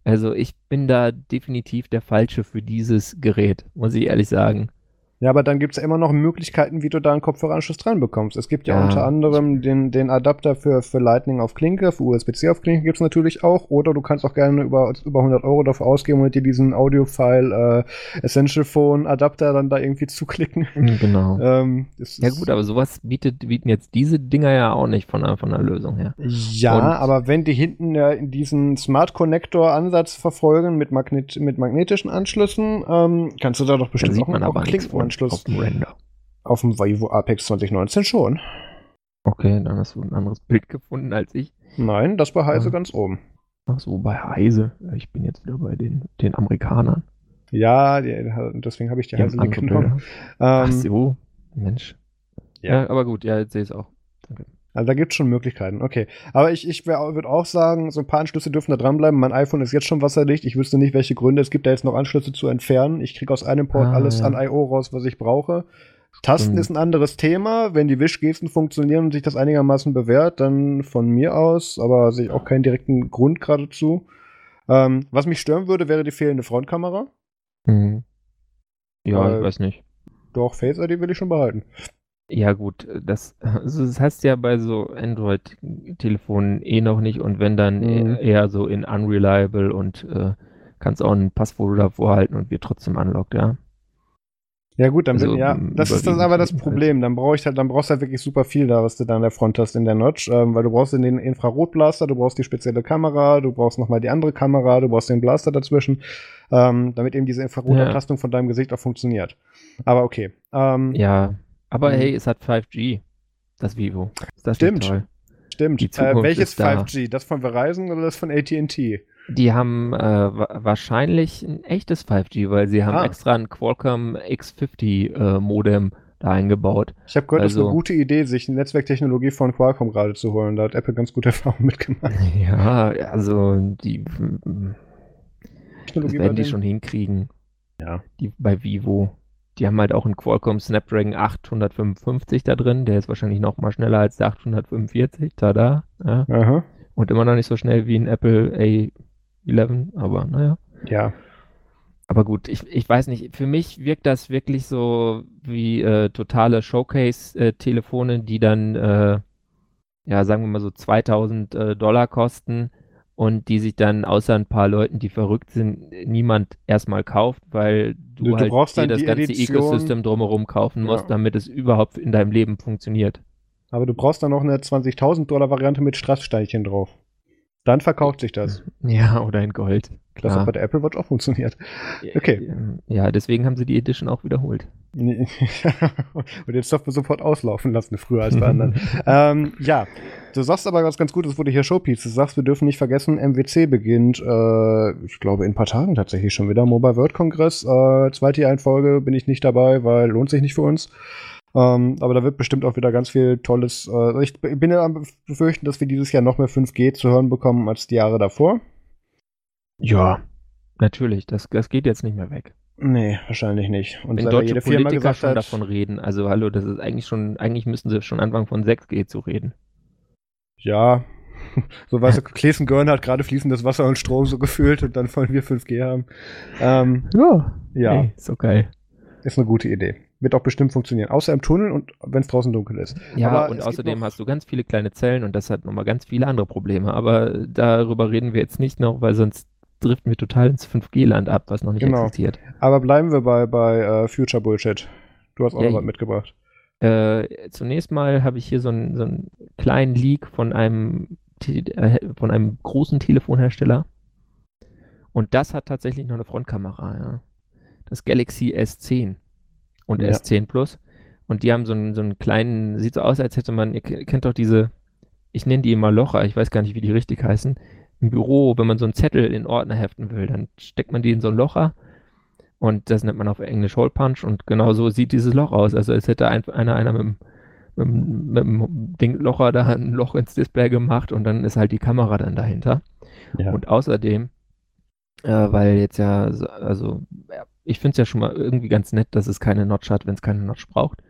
Also ich bin da definitiv der Falsche für dieses Gerät, muss ich ehrlich sagen. Ja, aber dann gibt es ja immer noch Möglichkeiten, wie du da einen Kopfhöreranschluss dran bekommst. Es gibt ja, Ja, unter anderem den, den Adapter für, für Lightning auf Klinke, für USB-C auf Klinke gibt es natürlich auch. Oder du kannst auch gerne über, über 100 Euro dafür ausgeben und dir diesen Audio-File äh, Essential Phone Adapter dann da irgendwie zuklicken. Genau. Ähm, Ja gut, aber sowas bietet, bieten jetzt diese Dinger ja auch nicht von, der- von der Lösung her. Ja, Und- aber wenn die hinten ja in diesen Smart Connector Ansatz verfolgen mit, Magnet mit magnetischen Anschlüssen, ähm, kannst du da doch bestimmt auch, auch einen nichts Klinkenanschluss auf dem Render. auf dem Vivo Apex 2019 schon. Okay, dann hast du ein anderes Bild gefunden als ich. Nein, das war Heise Ah. ganz oben. Ach so, bei Heise. Ich bin jetzt wieder bei den, den Amerikanern. Ja, die, deswegen habe ich die Die Heise andere genommen. Bilder. Ach Ähm, so, Mensch. Ja. Ja, aber gut, ja, jetzt sehe ich es auch. Also da gibt es schon Möglichkeiten, okay. Aber ich, ich würde auch sagen, so ein paar Anschlüsse dürfen da dranbleiben. Mein iPhone ist jetzt schon wasserdicht. Ich wüsste nicht, welche Gründe es gibt, da jetzt noch Anschlüsse zu entfernen. Ich kriege aus einem Port Ah, alles ja. an I.O. raus, was ich brauche. Tasten Stimmt. ist ein anderes Thema. Wenn die Wischgesten funktionieren und sich das einigermaßen bewährt, dann von mir aus, aber sehe ich auch keinen direkten Grund geradezu. Ähm, was mich stören würde, wäre die fehlende Frontkamera. Mhm. Ja, Weil- ich weiß nicht. Doch, Face ID will ich schon behalten. Ja, gut, das, also das heißt ja bei so Android-Telefonen eh noch nicht und wenn dann Mhm. e- eher so in unreliable und äh, kannst auch ein Passfoto davor halten und wird trotzdem unlocked, ja. Ja gut, dann Also, bin, ja, das ist das aber das jedenfalls. Problem. Dann brauche ich halt, dann brauchst du halt wirklich super viel da, was du da an der Front hast in der Notch, ähm, weil du brauchst den Infrarotblaster, du brauchst die spezielle Kamera, du brauchst nochmal die andere Kamera, du brauchst den Blaster dazwischen, ähm, damit eben diese Infrarotabtastung von deinem Gesicht auch funktioniert. Aber okay. Ähm, Ja, aber Mhm. hey, es hat 5G, das Vivo. Das Stimmt. Stimmt. Äh, welches ist da. 5G? Das von Verizon oder das von AT&T? Die haben äh, wa wahrscheinlich ein echtes 5G, weil sie haben Ah. extra ein Qualcomm X50 äh, Modem da eingebaut. Ich habe gehört, das ist Also- eine gute Idee, sich eine Netzwerktechnologie von Qualcomm gerade zu holen. Da hat Apple ganz gute Erfahrungen mitgemacht. Ja, also die das Technologie werden bei die schon hinkriegen. Ja. Die bei Vivo. Die haben halt auch einen Qualcomm Snapdragon 855 da drin. Der ist wahrscheinlich noch mal schneller als der 845. Tada. Ja. Aha. Und immer noch nicht so schnell wie ein Apple A11, aber naja. Ja. Aber gut, ich, ich weiß nicht, für mich wirkt das wirklich so wie äh, totale Showcase-Telefone, die dann, äh, ja, sagen wir mal so 2000 äh, Dollar kosten und die sich dann außer ein paar Leuten, die verrückt sind, niemand erstmal kauft, weil du, Du- halt brauchst dir dann das ganze Edition- Ecosystem drumherum kaufen Ja. musst, damit es überhaupt in deinem Leben funktioniert. Aber du brauchst dann noch eine 20.000 Dollar Variante mit Strasssteinchen drauf. Dann verkauft sich das. Ja, oder in Gold. Das Klar. hat bei der Apple Watch auch funktioniert. Okay. Ja, deswegen haben sie die Edition auch wiederholt. und den Software sofort auslaufen lassen, früher als bei anderen. ähm, ja, du sagst aber was ganz gut, es wurde hier Showpiece. Du sagst, wir dürfen nicht vergessen, MWC beginnt, äh, ich glaube, in ein paar Tagen tatsächlich schon wieder. Mobile World Congress, äh, zweite Jahr in Folge bin ich nicht dabei, weil lohnt sich nicht für uns. Ähm, aber da wird bestimmt auch wieder ganz viel Tolles. Äh, ich bin ja am befürchten, dass wir dieses Jahr noch mehr 5G zu hören bekommen als die Jahre davor. Ja, natürlich. Das, das geht jetzt nicht mehr weg. Nee, wahrscheinlich nicht. Und Wenn deutsche jede Firma Politiker gesagt schon hat, davon reden, also hallo, das ist eigentlich schon, eigentlich müssen sie schon anfangen von 6G zu reden. Ja, so weißt du, Klesen Görn hat gerade fließendes Wasser und Strom so gefühlt und dann wollen wir 5G haben. Ähm, Ja. ja, Ey, so geil. ist eine gute Idee. Wird auch bestimmt funktionieren. Außer im Tunnel und wenn es draußen dunkel ist. Ja, Aber und außerdem hast du ganz viele kleine Zellen und das hat nochmal ganz viele andere Probleme. Aber darüber reden wir jetzt nicht noch, weil sonst driften wir total ins 5G-Land ab, was noch nicht Genau. existiert. Aber bleiben wir bei, bei äh, Future Bullshit. Du hast auch Ja, noch was mitgebracht. Äh, zunächst mal habe ich hier so einen, so einen kleinen Leak von einem, äh, von einem großen Telefonhersteller. Und das hat tatsächlich noch eine Frontkamera, ja. Das Galaxy S10 und Ja. S10 Plus. Und die haben so einen, so einen kleinen, sieht so aus, als hätte man, ihr ke- kennt doch diese, ich nenne die immer Locher, ich weiß gar nicht, wie die richtig heißen. Im Büro, wenn man so einen Zettel in Ordner heften will, dann steckt man die in so ein Locher und das nennt man auf Englisch Hole Punch und genau so sieht dieses Loch aus. Also als hätte ein, einer, einer mit, dem- mit, dem- mit dem Ding Locher da ein Loch ins Display gemacht und dann ist halt die Kamera dann dahinter. Ja. Und außerdem, äh, weil jetzt ja, so- also ja, ich finde es ja schon mal irgendwie ganz nett, dass es keine Notch hat, wenn es keine Notch braucht.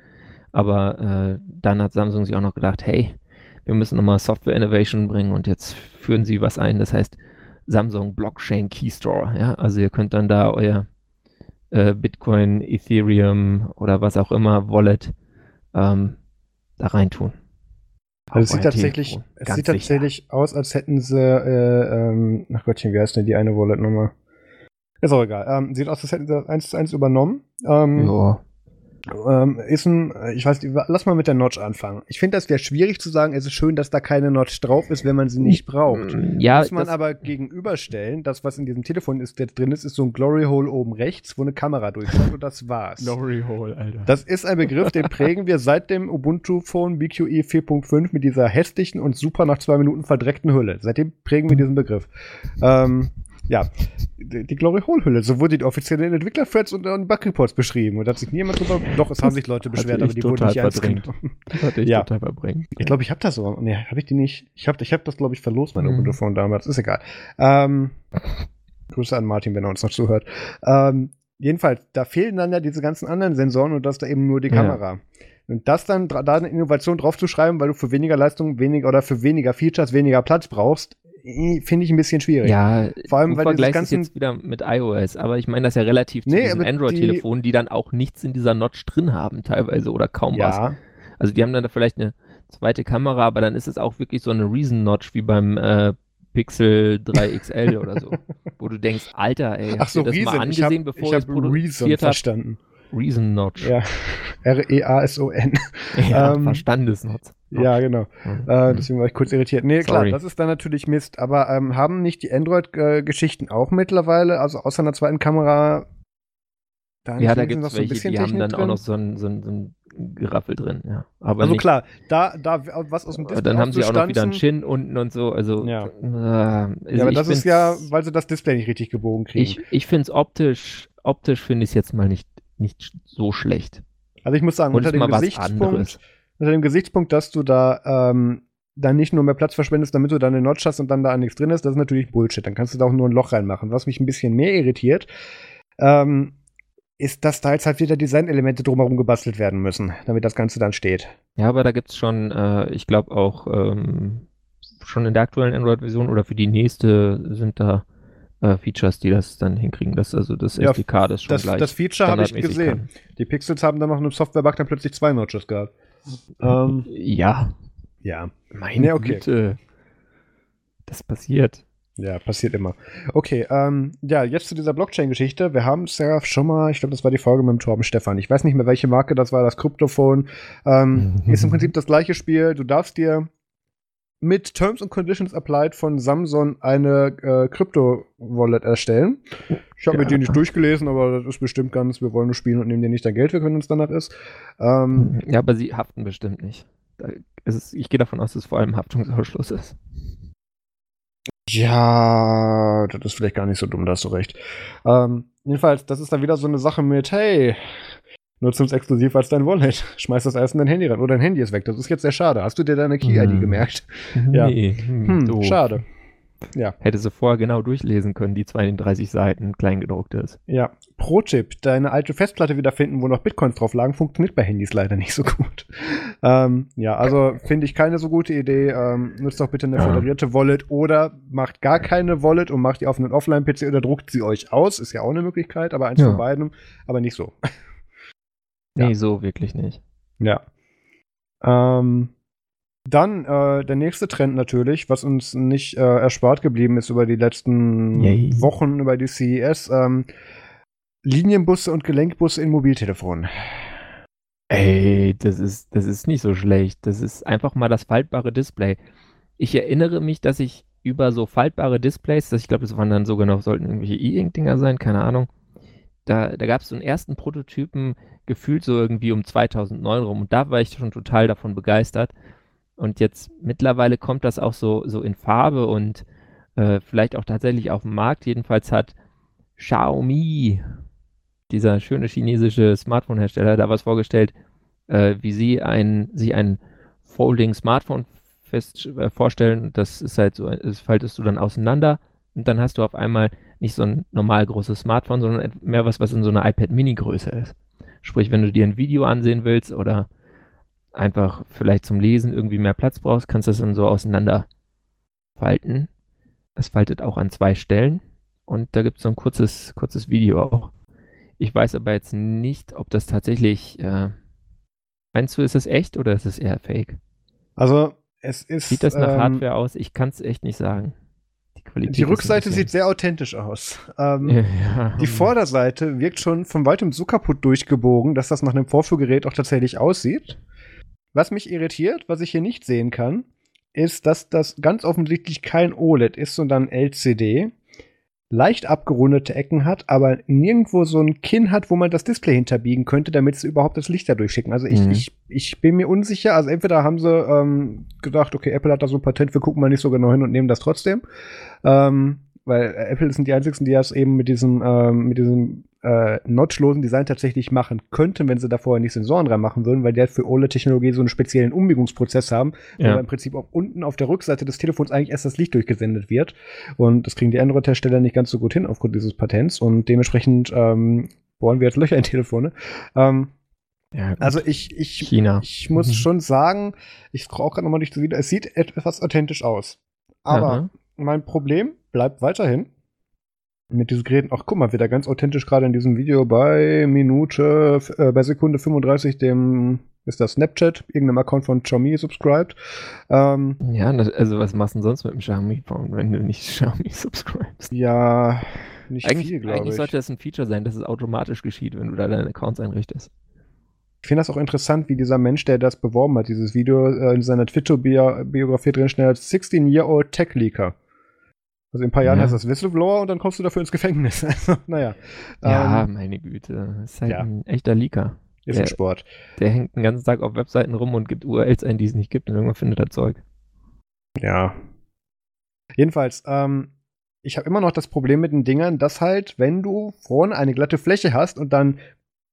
Aber äh, dann hat Samsung sich auch noch gedacht, hey, wir müssen nochmal Software Innovation bringen und jetzt führen sie was ein, das heißt Samsung Blockchain Key Store. Ja? Also ihr könnt dann da euer äh, Bitcoin, Ethereum oder was auch immer Wallet ähm, da reintun. Also es sieht tatsächlich, es sieht sicher. tatsächlich aus, als hätten sie, äh, ähm, ach Gottchen, wie heißt denn die eine Wallet-Nummer? Ist auch egal. Ähm, sieht aus, als hätten sie eins zu eins übernommen. Ähm, Ja. Ähm, ist ein, äh, ich weiß nicht, lass mal mit der Notch anfangen. Ich finde, das wäre schwierig zu sagen, es ist schön, dass da keine Notch drauf ist, wenn man sie nicht braucht. Ja, Muss man das, aber gegenüberstellen, das, was in diesem Telefon ist, jetzt drin ist, ist so ein Glory Hole oben rechts, wo eine Kamera durchschaut und das war's. Glory Hole, Alter. Das ist ein Begriff, den prägen wir seit dem Ubuntu Phone BQE 4.5 mit dieser hässlichen und super nach zwei Minuten verdreckten Hülle. Seitdem prägen wir diesen Begriff. Ähm, ja, die, Glory Hole Hülle, so wurde die offiziell in Entwickler-Threads und in Bug-Reports beschrieben. Und da hat sich niemand drüber, doch, es haben sich Leute beschwert, aber die wurden nicht ernst genommen. hatte ich Ja. total verbringt. Ich glaube, ich habe das so. Nee, habe ich die nicht. Ich habe ich hab das, glaube ich, verlost, mein Mhm. Phone damals. Ist egal. Ähm, Grüße an Martin, wenn er uns noch zuhört. Ähm, jedenfalls, da fehlen dann ja diese ganzen anderen Sensoren und das da eben nur die Ja. Kamera. Und das dann, da eine Innovation draufzuschreiben, weil du für weniger Leistung weniger oder für weniger Features weniger Platz brauchst, finde ich ein bisschen schwierig. Ja, Vor allem, du weil es ganzen- jetzt wieder mit iOS, aber ich meine das ja relativ zu Nee, diesen aber Android-Telefonen, die dann auch nichts in dieser Notch drin haben, teilweise oder kaum was. ja. Also die haben dann da vielleicht eine zweite Kamera, aber dann ist es auch wirklich so eine Reason-Notch wie beim äh, Pixel 3XL oder so. Wo du denkst, Alter, ey, Ach hast so, du das Reason. mal angesehen, ich habe bevor ich hab es Reason produziert habt? verstanden. Reason-Notch. Ja. R-E-A-S-O-N. Ja, Ähm, Verstandesnotch. Ja, genau. Mhm. Äh, deswegen war ich kurz irritiert. Nee, klar, Sorry. das ist dann natürlich Mist. Aber ähm, haben nicht die Android-Geschichten auch mittlerweile, also außer einer zweiten Kamera, da ja, da gibt noch es so ein welche, die haben Technik dann auch drin? noch so ein, so ein, so ein Geraffel drin, ja. Aber Also nicht, klar, da, da was aus dem aber dann haben sie auch noch wieder einen aufzustanzen- Chin unten und so, also Ja. äh, also Ja, aber das ist ja, weil sie das Display nicht richtig gebogen kriegen. Ich, ich finde es optisch, optisch finde ich es jetzt mal nicht, nicht so schlecht. also ich muss sagen, Und unter dem, mal was Gesichtspunkt. Unter dem Gesichtspunkt, dass du da ähm, dann nicht nur mehr Platz verschwendest, damit du da eine Notch hast und dann da nichts drin ist, das ist natürlich Bullshit. Dann kannst du da auch nur ein Loch reinmachen. Was mich ein bisschen mehr irritiert, ähm, ist, dass da jetzt halt wieder Designelemente drumherum gebastelt werden müssen, damit das Ganze dann steht. Ja, aber da gibt es schon, äh, ich glaube auch ähm, schon in der aktuellen Android-Version oder für die nächste sind da äh, Features, die das dann hinkriegen. Das, also das Ja, SDK, das schon Das, gleich das Feature habe ich gesehen. kann. Die Pixels haben dann noch einen Software-Bug dann plötzlich zwei Notches gehabt. Ähm, Ja, ja, meine Ja, okay. Güte. Das passiert. ja, passiert immer. Okay, ähm, ja, jetzt zu dieser Blockchain-Geschichte. Wir haben es ja schon mal, ich glaube, das war die Folge mit dem Torben Stefan. Ich weiß nicht mehr, welche Marke das war, das Kryptophone. Ähm, Mhm. ist im Prinzip das gleiche Spiel. Du darfst dir mit Terms and Conditions applied von Samsung eine äh, Krypto-Wallet erstellen. Ich habe Ja. mir die nicht durchgelesen, aber das ist bestimmt ganz, wir wollen nur spielen und nehmen dir nicht dein Geld weg, wenn uns danach ist. Ähm, Ja, aber sie haften bestimmt nicht. Es, ich gehe davon aus, dass es vor allem Haftungsausschluss ist. Ja, das ist vielleicht gar nicht so dumm, da hast du recht. Ähm, jedenfalls, das ist dann wieder so eine Sache mit, hey, nutze uns exklusiv als dein Wallet. Schmeiß das erst in dein Handy rein. Oder dein Handy ist weg. Das ist jetzt sehr schade. Hast du dir deine Key-ID Hm. gemerkt? Ja. Nee, hm, Hm, doof. schade. Ja. Hätte sie vorher genau durchlesen können, die 32 Seiten kleingedruckt ist. Ja. Pro-Tipp, deine alte Festplatte wiederfinden, wo noch Bitcoins drauf lagen, funktioniert bei Handys leider nicht so gut. Ähm, ja, also finde ich keine so gute Idee. Ähm, nutzt doch bitte eine föderierte Wallet oder macht gar keine Wallet und macht die auf einen Offline-PC oder druckt sie euch aus. Ist ja auch eine Möglichkeit, aber eins Ja. von beiden, aber nicht so. Nee, Ja. so wirklich nicht. Ja. Ähm, dann äh, der nächste Trend natürlich, was uns nicht äh, erspart geblieben ist über die letzten Yay. Wochen, über die CES. Ähm, Linienbusse und Gelenkbusse in Mobiltelefonen. Ey, das ist, das ist nicht so schlecht. Das ist einfach mal das faltbare Display. Ich erinnere mich, dass ich über so faltbare Displays, das, ich glaube, das waren dann sogar noch, sollten irgendwelche E-Ink-Dinger sein, keine Ahnung. Da, da gab es so einen ersten Prototypen, gefühlt so irgendwie um 2009 rum. Und da war ich schon total davon begeistert. Und jetzt mittlerweile kommt das auch so, so in Farbe und äh, vielleicht auch tatsächlich auf dem Markt. Jedenfalls hat Xiaomi, dieser schöne chinesische Smartphone-Hersteller, da was vorgestellt, äh, wie sie ein, sich ein Folding Smartphone fest, äh, vorstellen. Das ist halt so, das faltest du dann auseinander und dann hast du auf einmal nicht so ein normal großes Smartphone, sondern mehr was, was in so einer iPad Mini Größe ist. Sprich, wenn du dir ein Video ansehen willst oder einfach vielleicht zum Lesen irgendwie mehr Platz brauchst, kannst du das dann so auseinander falten. Es faltet auch an zwei Stellen und da gibt es so ein kurzes, kurzes Video auch. Ich weiß aber jetzt nicht, ob das tatsächlich. Äh, meinst du, ist es echt oder ist es eher fake? Also, es ist. Sieht das nach ähm, Hardware aus? Ich kann es echt nicht sagen. Die Qualität Die Rückseite sieht sehr authentisch aus. Ähm, ja. Die Vorderseite wirkt schon von weitem so kaputt durchgebogen, dass das nach einem Vorführgerät auch tatsächlich aussieht. Was mich irritiert, was ich hier nicht sehen kann, ist, dass das ganz offensichtlich kein OLED ist, sondern LCD. Leicht abgerundete Ecken hat, aber nirgendwo so ein Kinn hat, wo man das Display hinterbiegen könnte, damit sie überhaupt das Licht da durchschicken. Also ich, Mhm. ich, ich bin mir unsicher. Also entweder haben sie ähm, gedacht, okay, Apple hat da so ein Patent, wir gucken mal nicht so genau hin und nehmen das trotzdem. Ähm, weil Apple sind die einzigen, die das eben mit diesem, ähm, mit diesem äh, notchlosen Design tatsächlich machen könnten, wenn sie da vorher nicht Sensoren reinmachen würden, weil die halt für OLED-Technologie so einen speziellen Umbiegungsprozess haben, wo Ja. im Prinzip auch unten auf der Rückseite des Telefons eigentlich erst das Licht durchgesendet wird. Und das kriegen die Android-Hersteller nicht ganz so gut hin aufgrund dieses Patents und dementsprechend ähm, bohren wir jetzt Löcher in Telefone. Ähm, ja, also ich, ich, China. ich muss Mhm. schon sagen, ich scroll auch gerade nochmal durch das Video, es sieht etwas authentisch aus. Aber Aha. mein Problem bleibt weiterhin mit diesen Geräten. Ach, guck mal, wieder ganz authentisch gerade in diesem Video bei Minute, äh, bei Sekunde 35 dem, ist das Snapchat, irgendeinem Account von Xiaomi subscribed. Ähm, Ja, also was machst du denn sonst mit dem Xiaomi-Phone, wenn du nicht Xiaomi subscribest? ja, nicht Eigentlich, viel, glaube eigentlich ich. sollte das ein Feature sein, dass es automatisch geschieht, wenn du da deine Accounts einrichtest. Ich finde das auch interessant, wie dieser Mensch, der das beworben hat, dieses Video äh, in seiner Twitter-Biografie drin schnell als 16-Year-old Tech-Leaker. Also in ein paar Jahren Ja. heißt das Whistleblower und dann kommst du dafür ins Gefängnis. Also, naja. Ja, Ähm, meine Güte. Das ist halt ja. ein echter Leaker. ist ein der- Sport. Der hängt den ganzen Tag auf Webseiten rum und gibt URLs ein, die es nicht gibt und irgendwann findet er Zeug. Ja. Jedenfalls, ähm, ich habe immer noch das Problem mit den Dingern, dass halt, wenn du vorne eine glatte Fläche hast und dann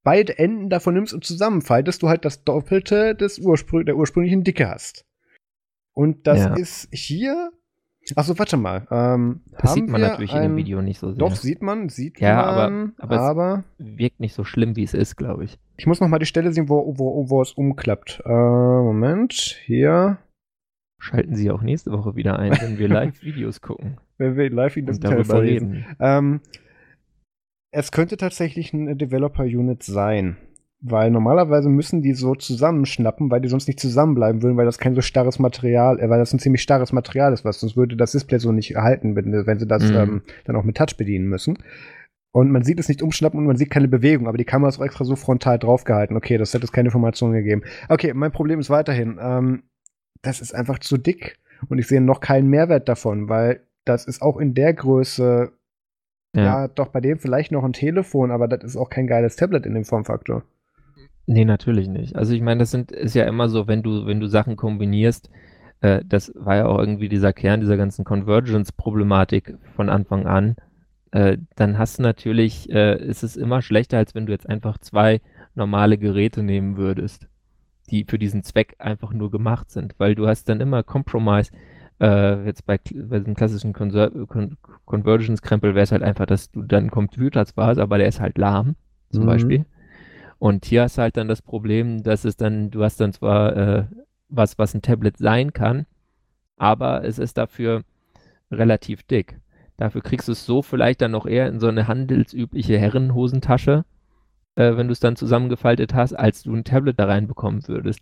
beide Enden davon nimmst und zusammenfaltest, du halt das Doppelte des Urspr der ursprünglichen Dicke hast. Und das Ja. ist hier. Achso, warte mal. Ähm, Das sieht man natürlich in ein, dem Video nicht so sehr. Doch, sieht man, sieht Ja, aber- man. aber es- aber Wirkt nicht so schlimm, wie es ist, glaube ich. ich muss noch mal die Stelle sehen, wo, wo, wo es umklappt. Äh, Moment, hier. Schalten Sie auch nächste Woche wieder ein, wenn wir Live-Videos gucken Wenn wir live in das und darüber reden. Ähm, es könnte tatsächlich eine Developer-Unit sein. Weil normalerweise müssen die so zusammenschnappen, weil die sonst nicht zusammenbleiben würden, weil das kein so starres Material, äh, weil das ein ziemlich starres Material ist, was sonst würde das Display so nicht erhalten, wenn, wenn sie das Mhm. ähm, dann auch mit Touch bedienen müssen. Und man sieht es nicht umschnappen und man sieht keine Bewegung, aber die Kamera ist auch extra so frontal draufgehalten. Okay, das hätte es keine Informationen gegeben. Okay, mein Problem ist weiterhin, ähm, das ist einfach zu dick Und ich sehe noch keinen Mehrwert davon, weil das ist auch in der Größe, ja. ja, doch bei dem vielleicht noch ein Telefon, aber das ist auch kein geiles Tablet in dem Formfaktor. Nee, natürlich nicht. Also ich meine, das sind, ist ja immer so, wenn du, wenn du Sachen kombinierst, äh, das war ja auch irgendwie dieser Kern dieser ganzen Convergence-Problematik von Anfang an, äh, dann hast du natürlich, äh, ist es immer schlechter, als wenn du jetzt einfach zwei normale Geräte nehmen würdest, die für diesen Zweck einfach nur gemacht sind, weil du hast dann immer Compromise. Äh, jetzt bei, bei diesem klassischen Con Convergence-Krempel wäre es halt einfach, dass du dann einen Computer zwar hast, aber der ist halt lahm, zum mhm. Beispiel. Und hier hast du halt dann das Problem, dass es dann, du hast dann zwar äh, was, was ein Tablet sein kann, aber es ist dafür relativ dick. Dafür kriegst du es so vielleicht dann noch eher in so eine handelsübliche Herrenhosentasche, äh, wenn du es dann zusammengefaltet hast, als du ein Tablet da reinbekommen würdest.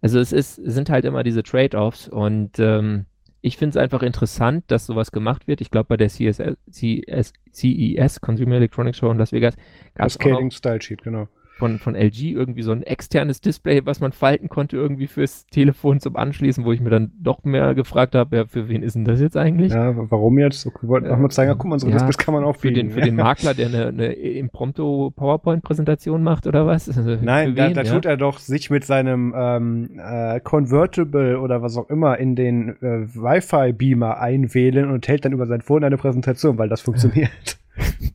Also es ist, sind halt immer diese Trade-offs und ähm, ich finde es einfach interessant, dass sowas gemacht wird. Ich glaube, bei der CSS, CS, CES, Consumer Electronics Show in Las Vegas, gab es Cascading Style Sheet, genau von, von LG irgendwie so ein externes Display, was man falten konnte, irgendwie fürs Telefon zum Anschließen, wo ich mir dann doch mehr gefragt habe, ja, für wen ist denn das jetzt eigentlich? Ja, warum jetzt? Wir wollten auch mal zeigen, ja, guck mal, unsere ja, Displays kann man auch für den, für den Makler, der eine, eine Imprompto PowerPoint-Präsentation macht oder was? Also Nein, da, da ja? tut er doch sich mit seinem ähm, äh, Convertible oder was auch immer in den äh, Wi-Fi-Beamer einwählen und hält dann über sein Phone eine Präsentation, weil das funktioniert.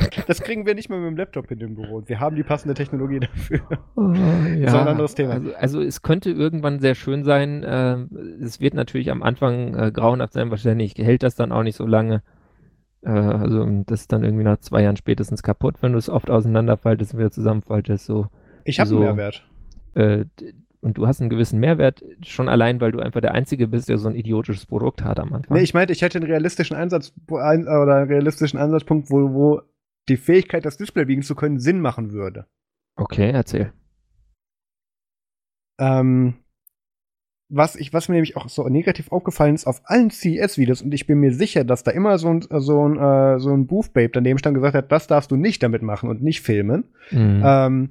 Das kriegen wir nicht mehr mit dem Laptop in dem Büro. Wir haben die passende Technologie dafür. Oh, ja. Das ist ein anderes Thema. Also, also, es könnte irgendwann sehr schön sein. Äh, es wird natürlich am Anfang äh, grauenhaft sein, wahrscheinlich hält das dann auch nicht so lange. Äh, also das ist dann irgendwie nach zwei Jahren spätestens kaputt, wenn du es oft auseinanderfaltest und wieder zusammenfaltest. So, ich habe so, einen Mehrwert. Äh, und du hast einen gewissen Mehrwert, schon allein, weil du einfach der Einzige bist, der so ein idiotisches Produkt hat am Anfang. Nee, ich meinte, ich hätte einen realistischen Einsatz ein, oder einen realistischen Ansatzpunkt, wo, wo die Fähigkeit, das Display biegen zu können, Sinn machen würde. Okay, erzähl. Ähm, was, ich, was mir nämlich auch so negativ aufgefallen ist auf allen CES-Videos, und ich bin mir sicher, dass da immer so ein, so ein, äh, so ein Booth-Babe daneben stand gesagt hat, das darfst du nicht damit machen und nicht filmen. Mhm. Ähm,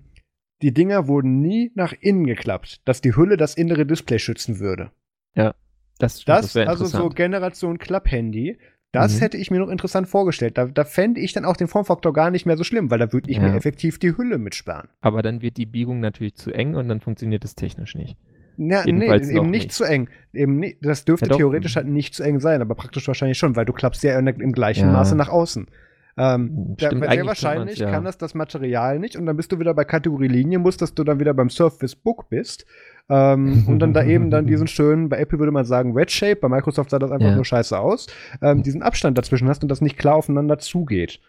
die Dinger wurden nie nach innen geklappt, dass die Hülle das innere Display schützen würde. Ja. Das, das, das also so Generation Klapp-Handy, das mhm. hätte ich mir noch interessant vorgestellt. Da, da fände ich dann auch den Formfaktor gar nicht mehr so schlimm, weil da würde ich ja. mir effektiv die Hülle mitsperren. Aber dann wird die Biegung natürlich zu eng und dann funktioniert es technisch nicht. Ja, Jedenfalls nee, eben nicht, nicht, zu eng. Eben nicht, das dürfte ja, theoretisch halt nicht zu eng sein, aber praktisch wahrscheinlich schon, weil du klappst ja im gleichen. Maße nach außen. Ähm, Stimmt, sehr wahrscheinlich ja. kann das das Material nicht und dann bist du wieder bei Kategorie Linie, musst, dass du dann wieder beim Surface Book bist ähm, und dann da eben dann diesen schönen, bei Apple würde man sagen Red Shape, bei Microsoft sah das einfach ja. nur scheiße aus, ähm, diesen Abstand dazwischen hast und das nicht klar aufeinander zugeht.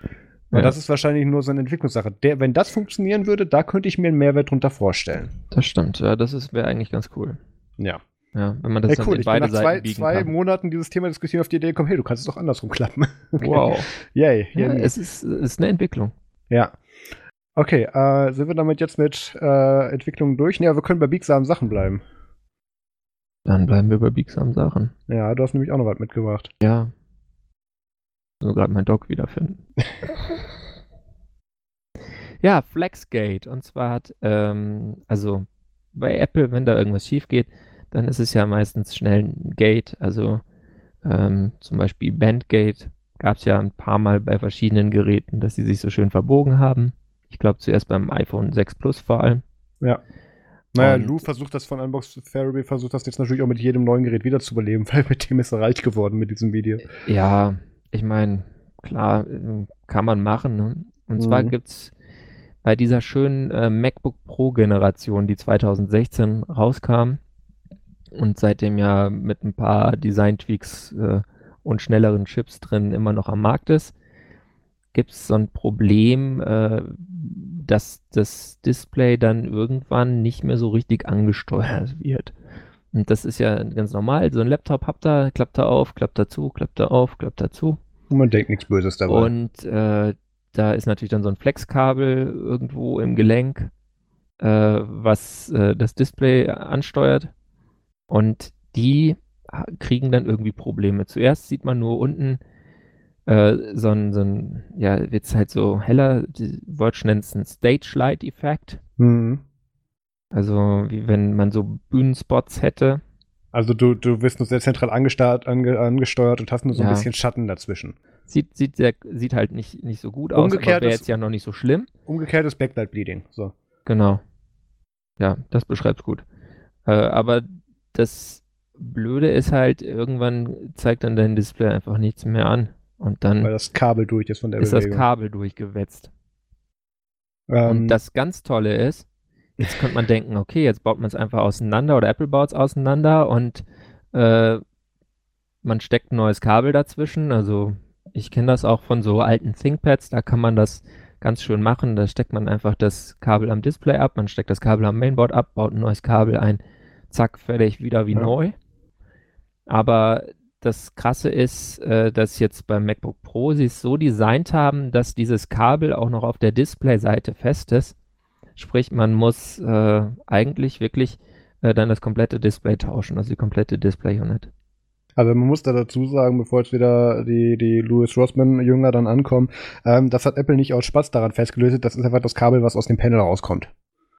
Und ja. das ist wahrscheinlich nur so eine Entwicklungssache. Der, wenn das funktionieren würde, da könnte ich mir einen Mehrwert drunter vorstellen. Das stimmt, ja, das wäre eigentlich ganz cool. Ja. Ja, wenn man das hey, cool. in beide ich bin nach zwei, zwei. Monaten dieses Thema diskutieren auf die Idee gekommen, hey, du kannst es doch andersrum klappen. okay. Wow. Yay. Ja, es ist, ist eine Entwicklung. Ja. Okay, äh, sind wir damit jetzt mit äh, Entwicklungen durch? Ja, wir können bei biegsamen Sachen bleiben. Dann bleiben wir bei biegsamen Sachen. Ja, du hast nämlich auch noch was mitgebracht. Ja. So gerade mein Dog wiederfinden. ja, Flexgate. Und zwar hat, ähm, also bei Apple, wenn da irgendwas schief geht, dann ist es ja meistens schnell ein Gate. Also ähm, zum Beispiel Bandgate gab es ja ein paar Mal bei verschiedenen Geräten, dass sie sich so schön verbogen haben. Ich glaube zuerst beim iPhone 6 Plus vor allem. Ja. Naja, und Lou versucht das von Unbox Therapy, versucht das jetzt natürlich auch mit jedem neuen Gerät wiederzubeleben, weil mit dem ist er reich geworden mit diesem Video. Ja, ich meine, klar, kann man machen. Ne? Und mhm. zwar gibt es bei dieser schönen äh, MacBook Pro Generation, die 2016 rauskam, und seitdem ja mit ein paar Design-Tweaks äh, und schnelleren Chips drin immer noch am Markt ist, gibt es so ein Problem, äh, dass das Display dann irgendwann nicht mehr so richtig angesteuert wird. Und das ist ja ganz normal. So ein Laptop habt ihr, klappt er auf, klappt er zu, klappt er auf, klappt er zu. Und man denkt nichts Böses dabei. Und äh, da ist natürlich dann so ein Flexkabel irgendwo im Gelenk, äh, was äh, das Display ansteuert. Und die kriegen dann irgendwie Probleme. Zuerst sieht man nur unten äh, so ein, so ein, ja, wird es halt so heller, die Word nennt es einen Stage-Light-Effekt. Mhm. Also wie wenn man so Bühnenspots hätte Also du, du wirst nur sehr zentral angesteuert, ange, angesteuert und hast nur so Ja. ein bisschen Schatten dazwischen. Sieht, sieht, sehr, sieht halt nicht, nicht so gut aus, Umgekehrt aber wäre ist- jetzt ja noch nicht so schlimm. Umgekehrtes Backlight Bleeding. So. Genau. Ja, das beschreibt's gut. Äh, aber das Blöde ist halt, irgendwann zeigt dann dein Display einfach nichts mehr an. Und dann Weil das Kabel durch ist von der ist das Bewegung. Kabel durchgewetzt. ähm, Und das ganz Tolle ist, jetzt könnte man denken, okay, jetzt baut man es einfach auseinander oder Apple baut es auseinander und äh, man steckt ein neues Kabel dazwischen. Also ich kenne das auch von so alten ThinkPads, da kann man das ganz schön machen. Da steckt man einfach das Kabel am Display ab, man steckt das Kabel am Mainboard ab, baut ein neues Kabel ein, zack, fertig, wieder wie Ja. neu. Aber das Krasse ist, äh, dass jetzt beim MacBook Pro sie es so designt haben, dass dieses Kabel auch noch auf der Displayseite fest ist. Sprich, man muss äh, eigentlich wirklich äh, dann das komplette Display tauschen, also die komplette Display-Unit. Also man muss da dazu sagen, bevor jetzt wieder die, die Louis Rossman-Jünger dann ankommen, ähm, das hat Apple nicht aus Spaß daran festgelöst, das ist einfach das Kabel, was aus dem Panel rauskommt.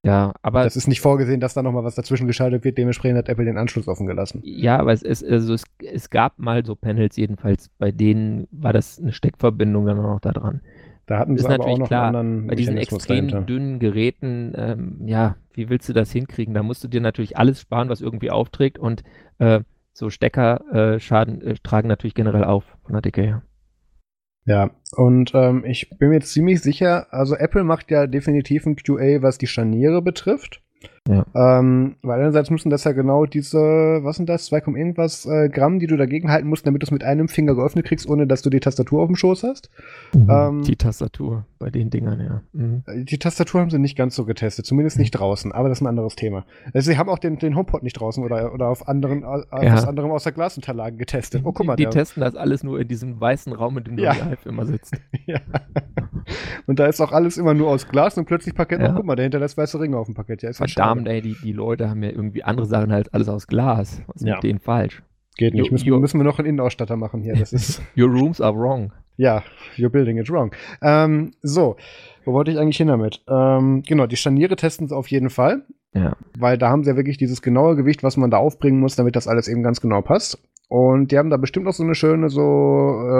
Ja, aber Das ist nicht vorgesehen, dass da nochmal was dazwischen geschaltet wird, dementsprechend hat Apple den Anschluss offen gelassen. ja, aber es ist also es, es gab mal so Panels jedenfalls, bei denen war das eine Steckverbindung dann auch noch da dran. Da hatten Ist sie aber auch natürlich noch klar, einen anderen Bei diesen extrem dahinter. dünnen Geräten, ähm, ja, wie willst du das hinkriegen? Da musst du dir natürlich alles sparen, was irgendwie aufträgt und äh, so Stecker äh, Schaden äh, tragen natürlich generell auf von der Dicke her. Ja, und ähm, ich bin mir ziemlich sicher, also Apple macht ja definitiv ein QA, was die Scharniere betrifft. Ja. Ähm, weil einerseits müssen das ja genau diese, was sind das, 2, irgendwas äh, Gramm, die du dagegen halten musst, damit du es mit einem Finger geöffnet kriegst, ohne dass du die Tastatur auf dem Schoß hast. Ähm, die Tastatur bei den Dingern, ja. Mhm. Äh, Die Tastatur haben sie nicht ganz so getestet, zumindest nicht draußen, aber das ist ein anderes Thema. Also sie haben auch den, den HomePod nicht draußen oder, oder auf anderen, auf Ja. was anderem außer Glasunterlagen getestet. Oh, guck mal, die, die testen das alles nur in diesem weißen Raum, in dem Ja. du live immer sitzt. ja. Und da ist auch alles immer nur aus Glas und plötzlich Parkett. Ja. Oh, guck mal, der hinterlässt weiße Ringe auf dem Parkett. Ja, ist ja Schade. ey, die, die Leute haben ja irgendwie andere Sachen halt alles aus Glas. Was ist Ja. mit denen falsch? Geht nicht. Müssen, müssen wir noch einen Innenausstatter machen hier. Das ist, Your rooms are wrong. ja, your building is wrong. Ähm, so, wo wollte ich eigentlich hin damit? Ähm, genau, die Scharniere testen sie auf jeden Fall. Ja. weil da haben sie ja wirklich dieses genaue Gewicht, was man da aufbringen muss, damit das alles eben ganz genau passt. Und die haben da bestimmt noch so eine schöne so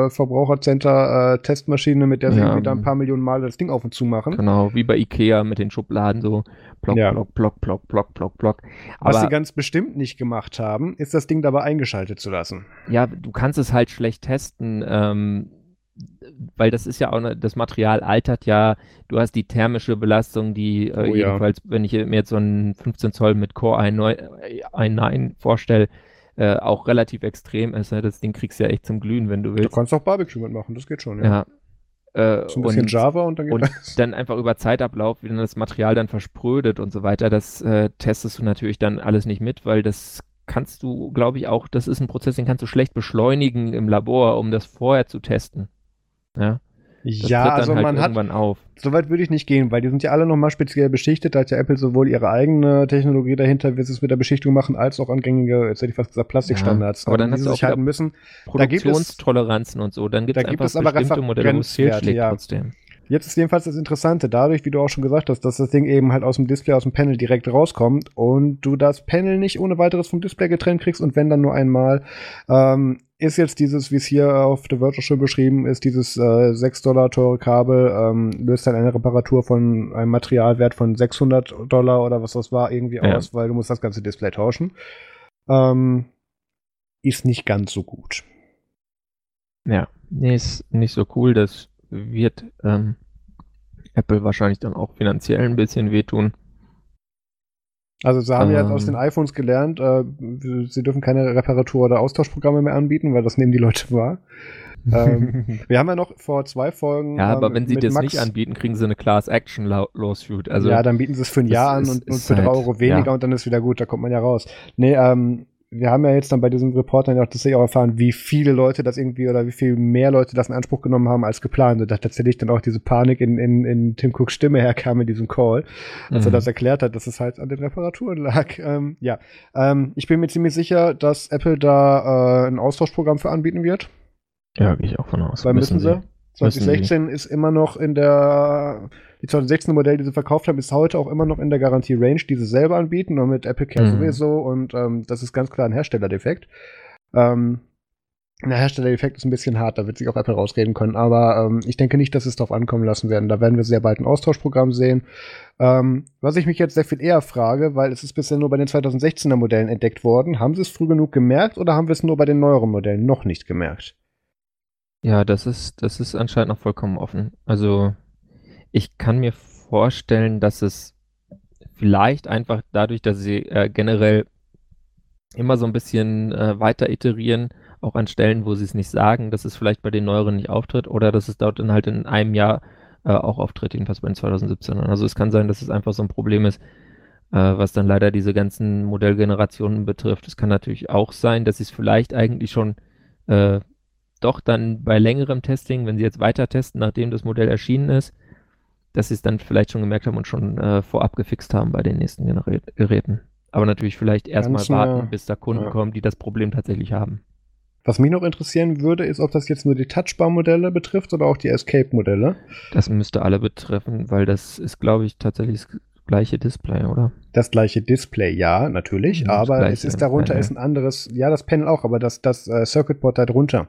äh, Verbrauchercenter-Testmaschine, mit der sie Ja. irgendwie da ein paar Millionen Mal das Ding auf und zu machen. Genau, wie bei Ikea mit den Schubladen so plock, Ja. plock, plock, plock, plock, plock. Was Aber sie ganz bestimmt nicht gemacht haben, ist das Ding dabei eingeschaltet zu lassen. ja, du kannst es halt schlecht testen, ähm, weil das ist ja auch, ne, das Material altert ja, du hast die thermische Belastung, die äh, Oh ja. jedenfalls, wenn ich mir jetzt so einen 15 Zoll mit Core i9, i9 vorstelle, äh, auch relativ extrem ist. Ne? Das Ding kriegst du ja echt zum Glühen, wenn du Du willst. kannst auch Barbecue mitmachen, das geht schon, ja. Ja. Äh, So ein bisschen und- Java und dann geht und das. dann einfach über Zeitablauf, wie dann das Material dann versprödet und so weiter, das äh, testest du natürlich dann alles nicht mit, weil das kannst du, glaube ich, auch, das ist ein Prozess, den kannst du schlecht beschleunigen im Labor, um das vorher zu testen. Ja, das Ja, also halt man hat, so weit würde ich nicht gehen, weil die sind ja alle nochmal speziell beschichtet. Da hat ja Apple sowohl ihre eigene Technologie dahinter, wie sie es mit der Beschichtung machen, als auch an gängige, jetzt hätte ich fast gesagt, Plastikstandards. Ja, aber dann an hast die du sie auch sich halten müssen. Da gibt es- Produktionstoleranzen und so, dann gibt da es gibt es aber bestimmte Modelle, wo es fehlschlägt ja. trotzdem. Jetzt ist jedenfalls das Interessante, dadurch, wie du auch schon gesagt hast, dass das Ding eben halt aus dem Display, aus dem Panel direkt rauskommt und du das Panel nicht ohne weiteres vom Display getrennt kriegst und wenn dann nur einmal, ähm, ist jetzt dieses, wie es hier auf der Word auch schon beschrieben ist, dieses äh, 6 Dollar teure Kabel, ähm, löst dann eine Reparatur von einem Materialwert von 600 Dollar oder was das war irgendwie Ja. aus, weil du musst das ganze Display tauschen. Ähm, ist nicht ganz so gut. Ja, nee, ist nicht so cool. Das wird ähm, Apple wahrscheinlich dann auch finanziell ein bisschen wehtun. Also sie haben ja jetzt aus Ähm. den iPhones gelernt, äh, sie dürfen keine Reparatur- oder Austauschprogramme mehr anbieten, weil das nehmen die Leute wahr. Ähm, Wir haben ja noch vor zwei Folgen. ja, aber ähm, wenn sie das Max- nicht anbieten, kriegen sie eine Class Action Law- Lawsuit. Also ja, dann bieten sie es für ein Jahr an und, und für drei halt- Euro weniger ja. und dann ist wieder gut, da kommt man ja raus. Nee, ähm, wir haben ja jetzt dann bei diesem Report dann ja auch tatsächlich auch erfahren, wie viele Leute das irgendwie oder wie viel mehr Leute das in Anspruch genommen haben als geplant. Und da tatsächlich dann auch diese Panik in, in, in Tim Cooks Stimme herkam in diesem Call, als er Mhm. das erklärt hat, dass es halt an den Reparaturen lag. Ähm, ja, ähm, ich bin mir ziemlich sicher, dass Apple da äh, ein Austauschprogramm für anbieten wird. ja, gehe ich auch von aus. Weil müssen, sie. Müssen 2016 ist immer noch in der Die 2016er Modelle, die sie verkauft haben, ist heute auch immer noch in der Garantie-Range, die sie selber anbieten und mit Apple Care Mhm. sowieso. Und ähm, das ist ganz klar ein Herstellerdefekt. Ähm, der Herstellereffekt ist ein bisschen hart, da wird sich auch Apple rausreden können, aber ähm, ich denke nicht, dass es darauf ankommen lassen werden. Da werden wir sehr bald ein Austauschprogramm sehen. Ähm, was ich mich jetzt sehr viel eher frage, weil es ist bisher nur bei den 2016er Modellen entdeckt worden, haben sie es früh genug gemerkt oder haben wir es nur bei den neueren Modellen noch nicht gemerkt? Ja, das ist, das ist anscheinend noch vollkommen offen. Also ich kann mir vorstellen, dass es vielleicht einfach dadurch, dass sie äh, generell immer so ein bisschen äh, weiter iterieren, auch an Stellen, wo sie es nicht sagen, dass es vielleicht bei den neueren nicht auftritt oder dass es dort dann halt in einem Jahr äh, auch auftritt, jedenfalls bei den 2017ern. Also es kann sein, dass es einfach so ein Problem ist, äh, was dann leider diese ganzen Modellgenerationen betrifft. Es kann natürlich auch sein, dass sie es vielleicht eigentlich schon äh, doch dann bei längerem Testing, wenn sie jetzt weiter testen, nachdem das Modell erschienen ist, dass sie es dann vielleicht schon gemerkt haben und schon äh, vorab gefixt haben bei den nächsten Genera- Geräten. Aber natürlich vielleicht erstmal warten, bis da Kunden ja. kommen, die das Problem tatsächlich haben. Was mich noch interessieren würde, ist, ob das jetzt nur die Touchbar-Modelle betrifft oder auch die Escape-Modelle. Das müsste alle betreffen, weil das ist, glaube ich, tatsächlich das gleiche Display, oder? Das gleiche Display, ja, natürlich, Mhm, das aber es ist darunter Panel. ist ein anderes, ja, das Panel auch, aber das, das äh, Circuitboard darunter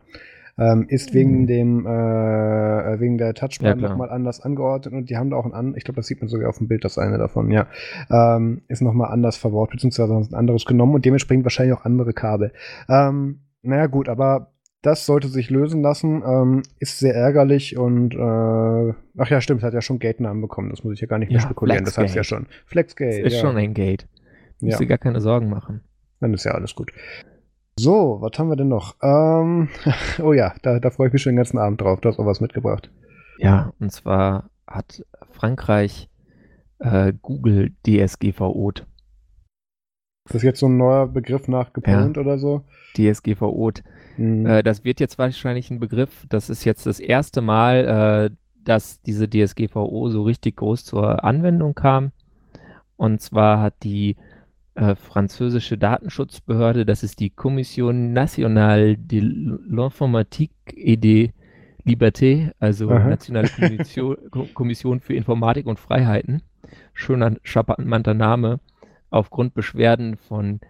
ähm, ist wegen Mhm. dem, äh, wegen der Ja, Touchbar klar. nochmal anders angeordnet und die haben da auch ein, an, ich glaube, das sieht man sogar auf dem Bild, das eine davon, ja, ähm, ist nochmal anders verbaut, beziehungsweise haben sie ein anderes genommen und dementsprechend wahrscheinlich auch andere Kabel. Ähm, naja, gut, aber das sollte sich lösen lassen, ähm, ist sehr ärgerlich und, äh, ach ja, stimmt, hat ja schon Gate-Namen bekommen, das muss ich ja gar nicht mehr Ja, spekulieren, das heißt ja Flexgate. schon. Flexgate, Es ist ja. schon ein Gate. Ja. Musst dir gar keine Sorgen machen. Dann ist ja alles gut. So, was haben wir denn noch? Ähm, oh ja, da, da freue ich mich schon den ganzen Abend drauf. Du hast auch was mitgebracht. Ja, und zwar hat Frankreich äh, Google DSGVO't. Ist das jetzt so ein neuer Begriff nach gepoint oder so? DSGVO't. Hm. Äh, das wird jetzt wahrscheinlich ein Begriff. Das ist jetzt das erste Mal, äh, dass diese DSGVO so richtig groß zur Anwendung kam. Und zwar hat die äh, französische Datenschutzbehörde, das ist die Commission Nationale de l'Informatique et des Libertés, also Aha. Nationale Kommission, Ko- Kommission für Informatik und Freiheiten, schöner, charmanter Name, aufgrund Beschwerden von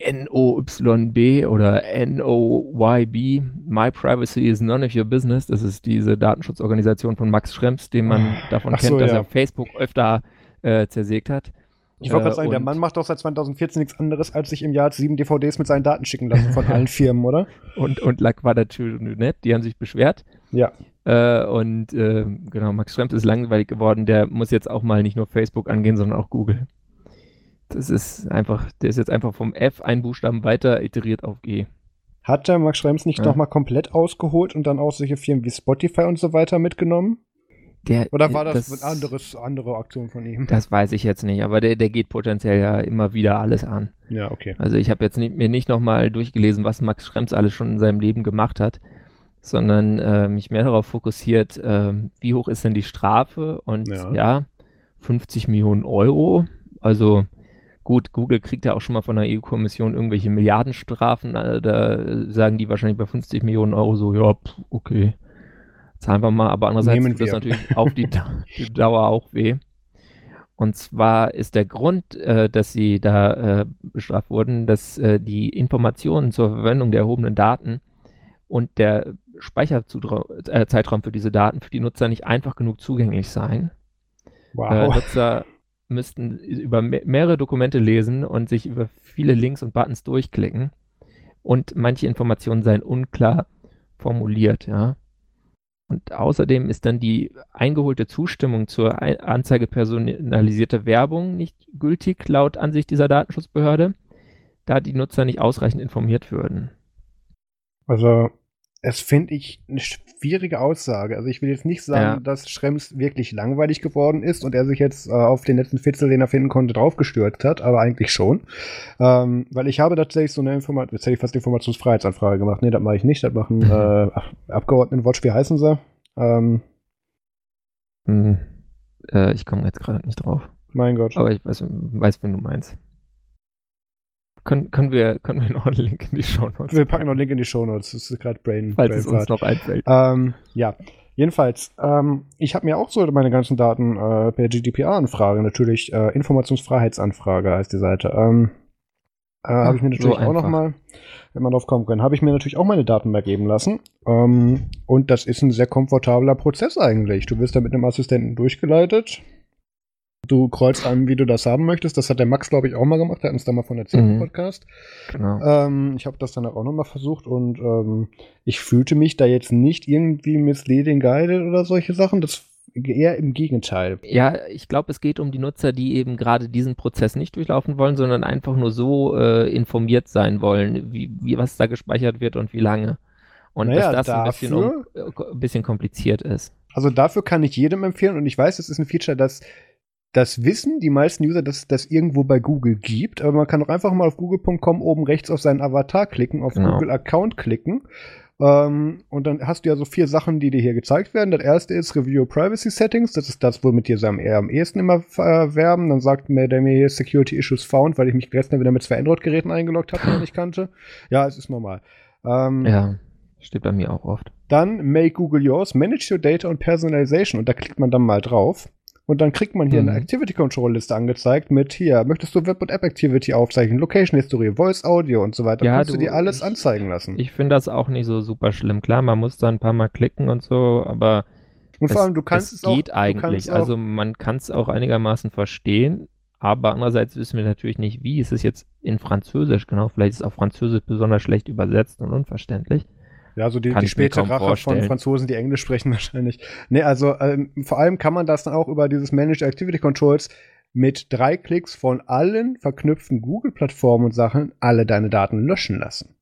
NOYB oder NOYB, My Privacy is None of Your Business. Das ist diese Datenschutzorganisation von Max Schrems, den man davon Ach kennt, so, dass ja. er Facebook öfter äh, zersägt hat. Ich wollte gerade äh, sagen, der Mann macht doch seit 2014 nichts anderes, als sich im Jahr sieben DVDs mit seinen Daten schicken lassen von allen Firmen, oder? Und, und La Quadrature du Net, die haben sich beschwert. Ja. Äh, und äh, genau, Max Schrems ist langweilig geworden. Der muss jetzt auch mal nicht nur Facebook angehen, sondern auch Google. Das ist einfach, der ist jetzt einfach vom F ein Buchstaben weiter iteriert auf G. Hat der Max Schrems nicht Ja. noch mal komplett ausgeholt und dann auch solche Firmen wie Spotify und so weiter mitgenommen? Der, Oder war das, das eine anderes, andere Aktion von ihm? Das weiß ich jetzt nicht, aber der, der geht potenziell ja immer wieder alles an. Ja, okay. Also ich habe jetzt nicht, mir nicht nochmal durchgelesen, was Max Schrems alles schon in seinem Leben gemacht hat, sondern äh, mich mehr darauf fokussiert, ähm, wie hoch ist denn die Strafe und Ja. ja, 50 Millionen Euro. Also gut, Google kriegt ja auch schon mal von der EU-Kommission irgendwelche Milliardenstrafen, äh, da sagen die wahrscheinlich bei 50 Millionen Euro so, ja, pf, okay, zahlen wir mal, aber andererseits Nehmen tut das wir. natürlich auf die, die Dauer auch weh. Und zwar ist der Grund, äh, dass sie da äh, bestraft wurden, dass äh, die Informationen zur Verwendung der erhobenen Daten und der Speicherzeitraum äh, für diese Daten für die Nutzer nicht einfach genug zugänglich seien. Äh, Wow. Nutzer müssten über me mehrere Dokumente lesen und sich über viele Links und Buttons durchklicken. Und manche Informationen seien unklar formuliert, ja. Und außerdem ist dann die eingeholte Zustimmung zur Ei- Anzeige personalisierter Werbung nicht gültig laut Ansicht dieser Datenschutzbehörde, da die Nutzer nicht ausreichend informiert würden. Also, es finde ich eine schwierige Aussage. Also, ich will jetzt nicht sagen, Ja. dass Schrems wirklich langweilig geworden ist und er sich jetzt äh, auf den letzten Fitzel, den er finden konnte, draufgestürzt hat, aber eigentlich schon. Ähm, weil ich habe tatsächlich so eine Information, jetzt hätte ich fast Informationsfreiheitsanfrage gemacht. Nee, das mache ich nicht. Das machen Mhm. äh, Abgeordnetenwatch, wie heißen sie? Ähm, Hm, äh, ich komme jetzt gerade nicht drauf. mein Gott. Aber ich weiß, weiß wen du meinst. Können, können, wir, können wir noch einen Link in die Show Notes Wir packen noch einen Link in die Shownotes. Das ist gerade Brain. falls es uns noch einfällt. Ähm, ja. Jedenfalls, ähm, ich habe mir auch so meine ganzen Daten äh, per GDPR-Anfrage, natürlich äh, Informationsfreiheitsanfrage heißt die Seite, ähm, äh, habe ich mir natürlich so auch nochmal, wenn man drauf kommen kann, habe ich mir natürlich auch meine Daten mal geben lassen. Ähm, und das ist ein sehr komfortabler Prozess eigentlich. Du wirst da mit einem Assistenten durchgeleitet. Du kreuzt an, wie du das haben möchtest. Das hat der Max, glaube ich, auch mal gemacht. Der hat uns da mal von erzählt im Mhm. Podcast. Genau. Ähm, ich habe das dann auch nochmal versucht und ähm, ich fühlte mich da jetzt nicht irgendwie misleading guided oder solche Sachen. Das eher im Gegenteil. Ja, ich glaube, es geht um die Nutzer, die eben gerade diesen Prozess nicht durchlaufen wollen, sondern einfach nur so äh, informiert sein wollen, wie, wie was da gespeichert wird und wie lange. Und Naja, dass das ein bisschen, um, äh, ein bisschen kompliziert ist. Also dafür kann ich jedem empfehlen und ich weiß, es ist ein Feature, das das wissen die meisten User, dass es das irgendwo bei Google gibt, aber man kann auch einfach mal auf google.com oben rechts auf seinen Avatar klicken, auf Genau. Google Account klicken. Ähm, und dann hast du ja so vier Sachen, die dir hier gezeigt werden. Das erste ist Review Privacy Settings. Das ist das, womit dir so am, eher am ehesten immer äh, werben. Dann sagt mir der mir hier Security Issues found, weil ich mich gestern wieder mit zwei Android-Geräten eingeloggt habe, die ich nicht kannte. Ja, es ist normal. Ähm, Ja, steht bei mir auch oft. dann Make Google Yours, Manage Your Data und Personalization. Und da klickt man dann mal drauf. Und dann kriegt man hier Mhm. eine Activity Control Liste angezeigt mit hier, möchtest du Web- und App Activity aufzeichnen, Location History, Voice Audio und so weiter. Ja, kannst du, du- dir alles ich- anzeigen lassen. Ich finde das auch nicht so super schlimm. Klar, man muss da ein paar Mal klicken und so, aber und vor allem, du kannst es, es auch. geht du eigentlich. auch- Also man kann es auch einigermaßen verstehen, aber andererseits wissen wir natürlich nicht, wie ist es jetzt in Französisch genau. Vielleicht ist es auf Französisch besonders schlecht übersetzt und unverständlich. Ja, so die, die späte Rache von vorstellen. Franzosen, die Englisch sprechen wahrscheinlich. Nee, also ähm, vor allem kann man das dann auch über dieses Managed Activity Controls mit drei Klicks von allen verknüpften Google-Plattformen und Sachen alle deine Daten löschen lassen.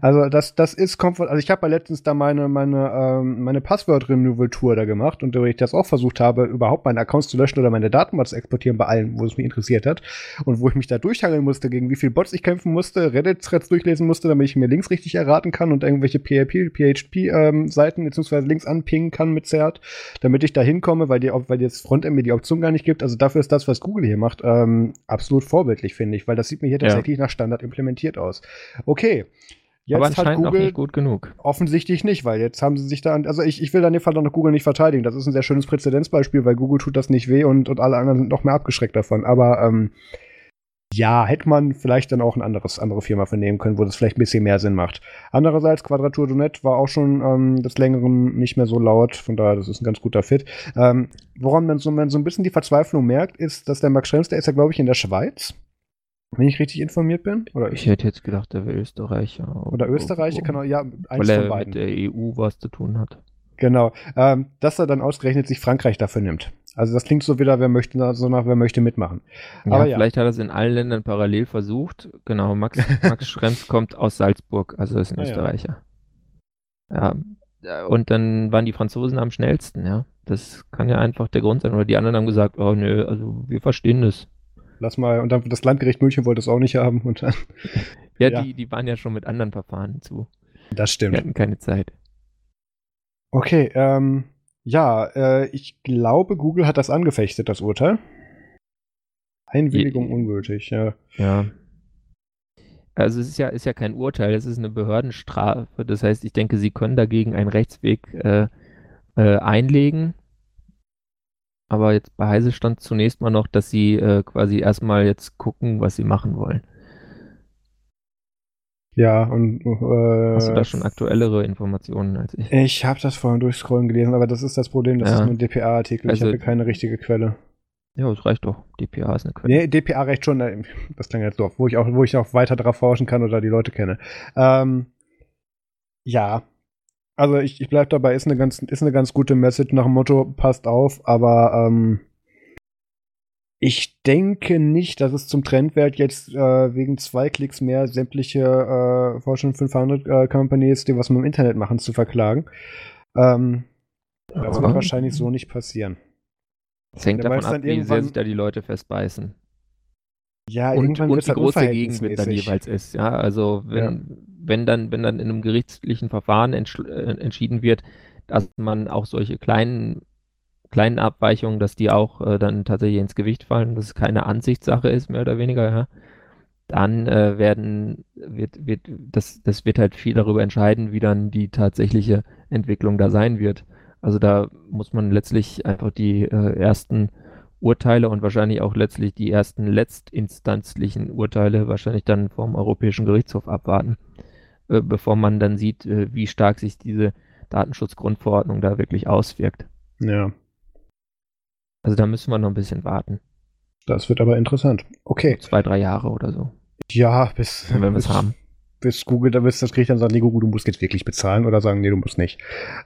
Also das, das ist komfort. Also ich habe ja letztens da meine, meine, ähm, meine Passwort-Renewal-Tour da gemacht und wo ich das auch versucht habe, überhaupt meine Accounts zu löschen oder meine Daten mal zu exportieren bei allen, wo es mich interessiert hat. Und wo ich mich da durchhangeln musste, gegen wie viel Bots ich kämpfen musste, Reddit-Threads durchlesen musste, damit ich mir Links richtig erraten kann und irgendwelche PHP, PHP-Seiten ähm, beziehungsweise Links anpingen kann mit Zert, damit ich da hinkomme, weil, die, weil das Frontend mir die Option gar nicht gibt. Also dafür ist das, was Google hier macht, ähm, absolut vorbildlich, finde ich, weil das sieht mir hier Ja. tatsächlich nach Standard implementiert aus. Okay. Jetzt aber hat anscheinend noch Google nicht gut genug. Offensichtlich nicht, weil jetzt haben sie sich da, an- also ich, ich will da in dem Fall auch noch Google nicht verteidigen. Das ist ein sehr schönes Präzedenzbeispiel, weil Google tut das nicht weh und, und alle anderen sind noch mehr abgeschreckt davon. Aber ähm, ja, hätte man vielleicht dann auch ein anderes, andere Firma vernehmen können, wo das vielleicht ein bisschen mehr Sinn macht. Andererseits, Quadratur du Net war auch schon ähm, des Längeren nicht mehr so laut, von daher, das ist ein ganz guter Fit. Ähm, woran man so, man so ein bisschen die Verzweiflung merkt, ist, dass der Max Schrems, der ist ja, glaube ich, in der Schweiz. Wenn ich richtig informiert bin. Oder, Ich hätte jetzt gedacht, der wäre Österreicher. oder Österreicher, kann auch, ja, eins weil von er beiden. mit der EU was zu tun hat. Genau. Ähm, dass er dann ausgerechnet sich Frankreich dafür nimmt. Also das klingt so wieder, wer möchte, so nach, wer möchte mitmachen. Ja, Aber ja. vielleicht hat er es in allen Ländern parallel versucht. Genau, Max, Max Schrems kommt aus Salzburg, also ist ein Ah, ja. Österreicher. Ja. ja, und dann waren die Franzosen am schnellsten, ja. Das kann ja einfach der Grund sein. Oder die anderen haben gesagt, oh nö, also wir verstehen das. Lass mal, und dann das Landgericht München wollte es auch nicht haben. Und dann, Ja, Ja. Die, die waren ja schon mit anderen Verfahren zu. das Die stimmt. hatten keine Zeit. Okay, ähm, ja, äh, ich glaube, Google hat das angefechtet, das Urteil. Einwilligung Je- ungültig, ja. Ja. Also es ist ja, ist ja kein Urteil, es ist eine Behördenstrafe. Das heißt, ich denke, sie können dagegen einen Rechtsweg äh, äh, einlegen. Aber jetzt bei Heise stand zunächst mal noch, dass sie äh, quasi erstmal jetzt gucken, was sie machen wollen. Ja, und äh, Hast du da schon aktuellere Informationen als ich? Ich habe das vorhin durchscrollen gelesen, aber das ist das Problem, das Ja. ist nur ein DPA-Artikel. Also- ich habe keine richtige Quelle. Ja, das reicht doch. DPA ist eine Quelle. Nee, DPA recht schon, äh, das klang jetzt doof, wo ich auch, wo ich auch weiter drauf forschen kann oder die Leute kenne. Ähm, ja. Also ich, ich bleib dabei, ist eine ganz, ist eine ganz gute Message nach dem Motto, passt auf, aber ähm, ich denke nicht, dass es zum Trend wird, jetzt äh, wegen zwei Klicks mehr sämtliche äh, Fortune 500 äh, Companies, die was mit dem Internet machen, zu verklagen. Ähm, das wird wahrscheinlich so nicht passieren. Es hängt Ja, davon ab, wie sehr sich da die Leute festbeißen. Ja, und, irgendwann und wie groß der Gegenwind dann jeweils ist. Ja, also wenn, wenn dann, wenn dann in einem gerichtlichen Verfahren äh, entschieden wird, dass man auch solche kleinen, kleinen Abweichungen, dass die auch äh, dann tatsächlich ins Gewicht fallen, dass es keine Ansichtssache ist, mehr oder weniger, ja, dann äh, werden, wird, wird, das, das wird halt viel darüber entscheiden, wie dann die tatsächliche Entwicklung da sein wird. Also da muss man letztlich einfach die äh, ersten Urteile und wahrscheinlich auch letztlich die ersten letztinstanzlichen Urteile wahrscheinlich dann vom Europäischen Gerichtshof abwarten, äh, bevor man dann sieht, äh, wie stark sich diese Datenschutzgrundverordnung da wirklich auswirkt. Ja. Also da müssen wir noch ein bisschen warten. Das wird aber interessant. Okay. Zwei, drei Jahre oder so. Ja, bis, wenn wir es haben. bis Google da bis das Gericht dann sagt, nee, Google, du musst jetzt wirklich bezahlen oder sagen, nee, du musst nicht.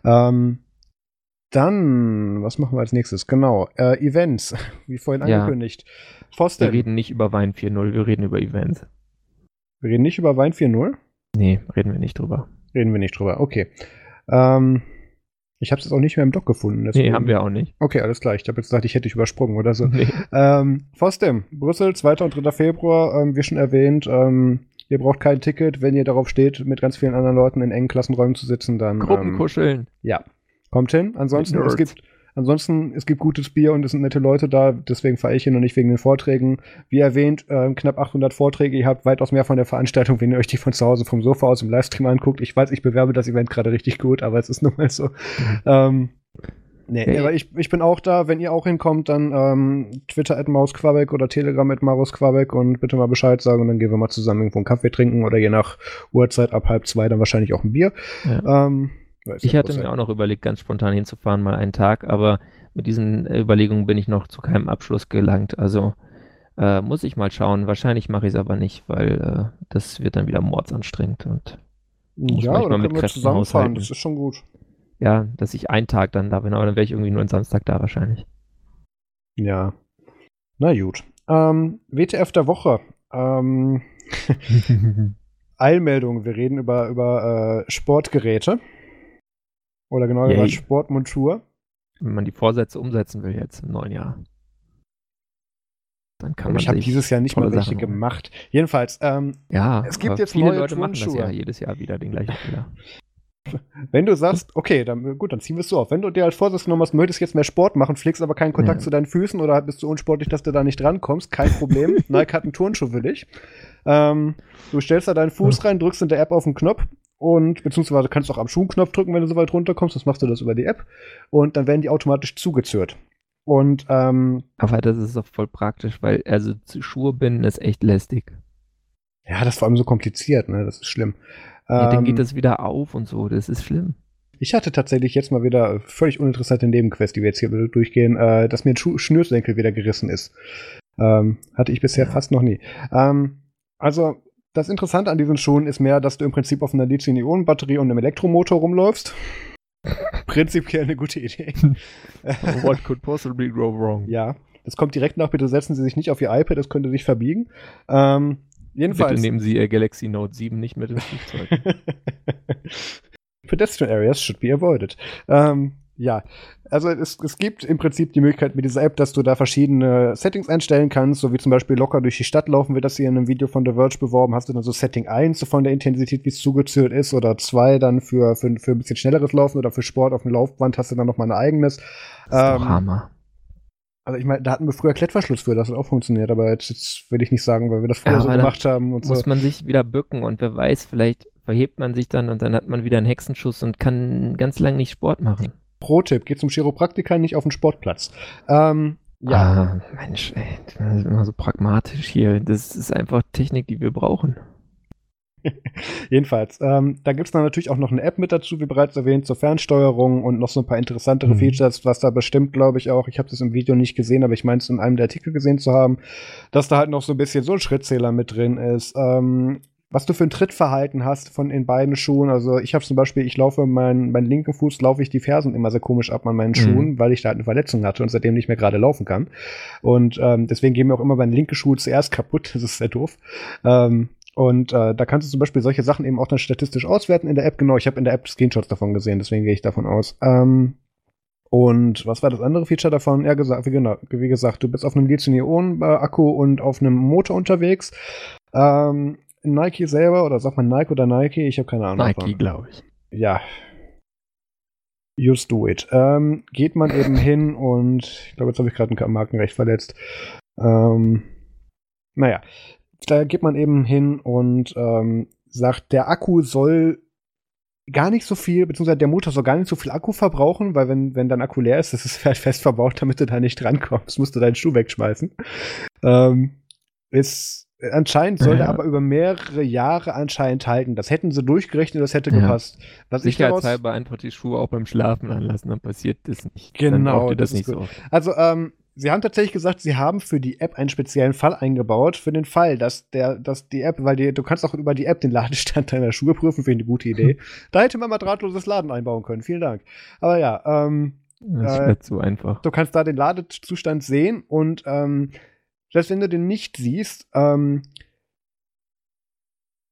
Ähm, dann, was machen wir als nächstes? Genau, äh, Events, wie vorhin Ja. angekündigt. Wir Foster, reden nicht über Wein 4.0, wir reden über Events. wir reden nicht über Wein 4.0? Nee, reden wir nicht drüber. Reden wir nicht drüber, okay. Ähm, ich habe es jetzt auch nicht mehr im Doc gefunden. Nee, deswegen- haben wir auch nicht. Okay, alles klar. Ich habe jetzt gedacht, ich hätte dich übersprungen oder so. Nee. Ähm, Fostem, Brüssel, 2. und 3. Februar, ähm, wie schon erwähnt, ähm, ihr braucht kein Ticket, wenn ihr darauf steht, mit ganz vielen anderen Leuten in engen Klassenräumen zu sitzen, dann ähm, Gruppenkuscheln. ja, kommt hin. Ansonsten, es gibt, ansonsten, es gibt gutes Bier und es sind nette Leute da, deswegen fahre ich hin und nicht wegen den Vorträgen. Wie erwähnt, ähm, knapp 800 Vorträge, ihr habt weitaus mehr von der Veranstaltung, wenn ihr euch die von zu Hause vom Sofa aus im Livestream anguckt. Ich weiß, ich bewerbe das Event gerade richtig gut, aber es ist nun mal so. Ähm, Nee, Ja, aber ich, ich bin auch da. Wenn ihr auch hinkommt, dann ähm, Twitter at Mausquabeck oder Telegram at Marusquabeck und bitte mal Bescheid sagen und dann gehen wir mal zusammen irgendwo einen Kaffee trinken oder je nach Uhrzeit ab halb zwei dann wahrscheinlich auch ein Bier. Ja. Ähm, Ich hatte mir auch noch überlegt, ganz spontan hinzufahren, mal einen Tag, aber mit diesen äh, Überlegungen bin ich noch zu keinem Abschluss gelangt. Also äh, muss ich mal schauen. Wahrscheinlich mache ich es aber nicht, weil äh, das wird dann wieder mordsanstrengend. Und muss ja, manchmal mit Kräften zusammenfahren, das ist schon gut. ja, dass ich einen Tag dann da bin, aber dann wäre ich irgendwie nur einen Samstag da wahrscheinlich. Ja. Na gut. Ähm, WTF der Woche. Ähm, Eilmeldung. Wir reden über, über äh, Sportgeräte. Oder genau gesagt Sportmontur. Wenn man die Vorsätze umsetzen will jetzt im neuen Jahr. Dann kann man ich habe dieses Jahr nicht mal welche Sachen gemacht. Jedenfalls, ähm, Ja, Es gibt jetzt viele neue Leute machen das Turnschuhe. ja jedes Jahr wieder den gleichen Fehler. wenn du sagst, okay, dann gut, dann ziehen wir es so auf. Wenn du dir als Vorsatz genommen hast, möchtest jetzt mehr Sport machen, pflegst aber keinen Kontakt Ja. zu deinen Füßen oder bist du unsportlich, dass du da nicht drankommst, kein Problem. Nike hat einen Turnschuh für dich. Ähm, du stellst da deinen Fuß rein, drückst in der App auf den Knopf und beziehungsweise kannst auch am Schuhknopf drücken, wenn du so weit runterkommst. Das machst du das über die App und dann werden die automatisch zugezürt. Und ähm, Aber das ist doch voll praktisch, weil also zu Schuhe binden ist echt lästig. ja, das ist vor allem so kompliziert, ne? Das ist schlimm. Ja, dann Ähm, geht das wieder auf und so, das ist schlimm. Ich hatte tatsächlich jetzt mal wieder völlig uninteressante Nebenquest, die wir jetzt hier durchgehen, äh, dass mir ein Schu Schnürsenkel wieder gerissen ist. Ähm, hatte ich bisher Ja. fast noch nie. Ähm, also, das Interessante an diesen Schuhen ist mehr, dass du im Prinzip auf einer Lithium-Ionen-Batterie und einem Elektromotor rumläufst. Prinzipiell eine gute Idee. What could possibly go wrong? ja, das kommt direkt nach, bitte setzen Sie sich nicht auf Ihr iPad, das könnte sich verbiegen. Ähm, Bitte jedenfalls. nehmen Sie Ihr Galaxy Note 7 nicht mit ins Flugzeug. Pedestrian areas should be avoided. Ähm, ja, also es, es gibt im Prinzip die Möglichkeit mit dieser App, dass du da verschiedene Settings einstellen kannst, so wie zum Beispiel locker durch die Stadt laufen, wird das hier in einem Video von The Verge beworben. Hast du dann so Setting 1 so von der Intensität, wie es zugezählt ist, oder 2 dann für, für, für ein bisschen schnelleres Laufen oder für Sport auf dem Laufband hast du dann noch mal ein eigenes. Das ist doch Ähm, Hammer. Also ich meine, da hatten wir früher Klettverschluss für, das hat auch funktioniert, aber jetzt, jetzt will ich nicht sagen, weil wir das früher Ja, so gemacht haben und so. Muss man sich wieder bücken und wer weiß, vielleicht verhebt man sich dann und dann hat man wieder einen Hexenschuss und kann ganz lang nicht Sport machen. Pro-Tipp, geht zum Chiropraktiker, nicht auf den Sportplatz. Ähm, ja. Ah, Mensch, ey, das ist immer so pragmatisch hier. Das ist einfach Technik, die wir brauchen. Jedenfalls, ähm, da gibt es dann natürlich auch noch eine App mit dazu, wie bereits erwähnt, zur Fernsteuerung und noch so ein paar interessantere Mhm. Features, was da bestimmt, glaube ich, auch, ich habe das im Video nicht gesehen, aber ich meine es in einem der Artikel gesehen zu haben, dass da halt noch so ein bisschen so ein Schrittzähler mit drin ist. Ähm, was du für ein Trittverhalten hast von in beiden Schuhen. Also ich habe zum Beispiel, ich laufe meinen meinen linken Fuß, laufe ich die Fersen immer sehr komisch ab an meinen Mhm. Schuhen, weil ich da halt eine Verletzung hatte und seitdem nicht mehr gerade laufen kann. Und ähm, deswegen gehen mir auch immer meine linke Schuhe zuerst kaputt. Das ist sehr doof. Ähm, und äh, da kannst du zum Beispiel solche Sachen eben auch dann statistisch auswerten in der App. Genau, ich habe in der App Screenshots davon gesehen, deswegen gehe ich davon aus. Ähm, und was war das andere Feature davon? Ja, gesagt, wie, genau, wie gesagt, du bist auf einem Lithium-Ionen-Akku und auf einem Motor unterwegs. Ähm, Nike selber, oder sagt man Nike oder Nike? Ich habe keine Ahnung. Nike, glaube ich. Ja. Just do it. Ähm, geht man eben hin und ich glaube, jetzt habe ich gerade ein Markenrecht verletzt. Ähm, naja, da geht man eben hin und ähm, sagt, der Akku soll gar nicht so viel, beziehungsweise der Motor soll gar nicht so viel Akku verbrauchen, weil wenn, wenn dein Akku leer ist, das ist halt fest verbaut, damit du da nicht drankommst, musst du deinen Schuh wegschmeißen. Ähm, ist, anscheinend soll Ja. aber über mehrere Jahre anscheinend halten. Das hätten sie durchgerechnet, das hätte Ja. gepasst. Was Sicherheitshalber einfach die Schuhe auch beim Schlafen anlassen, dann passiert das nicht. Genau, das das, ist nicht so also, ähm, sie haben tatsächlich gesagt, sie haben für die App einen speziellen Fall eingebaut, für den Fall, dass der, dass die App, weil die, du kannst auch über die App den Ladestand deiner Schuhe prüfen, finde ich eine gute Idee. da hätte man mal drahtloses Laden einbauen können. Vielen Dank. Aber ja, ähm, Das Äh, wird zu einfach. du kannst da den Ladezustand sehen und ähm, selbst wenn du den nicht siehst, ähm,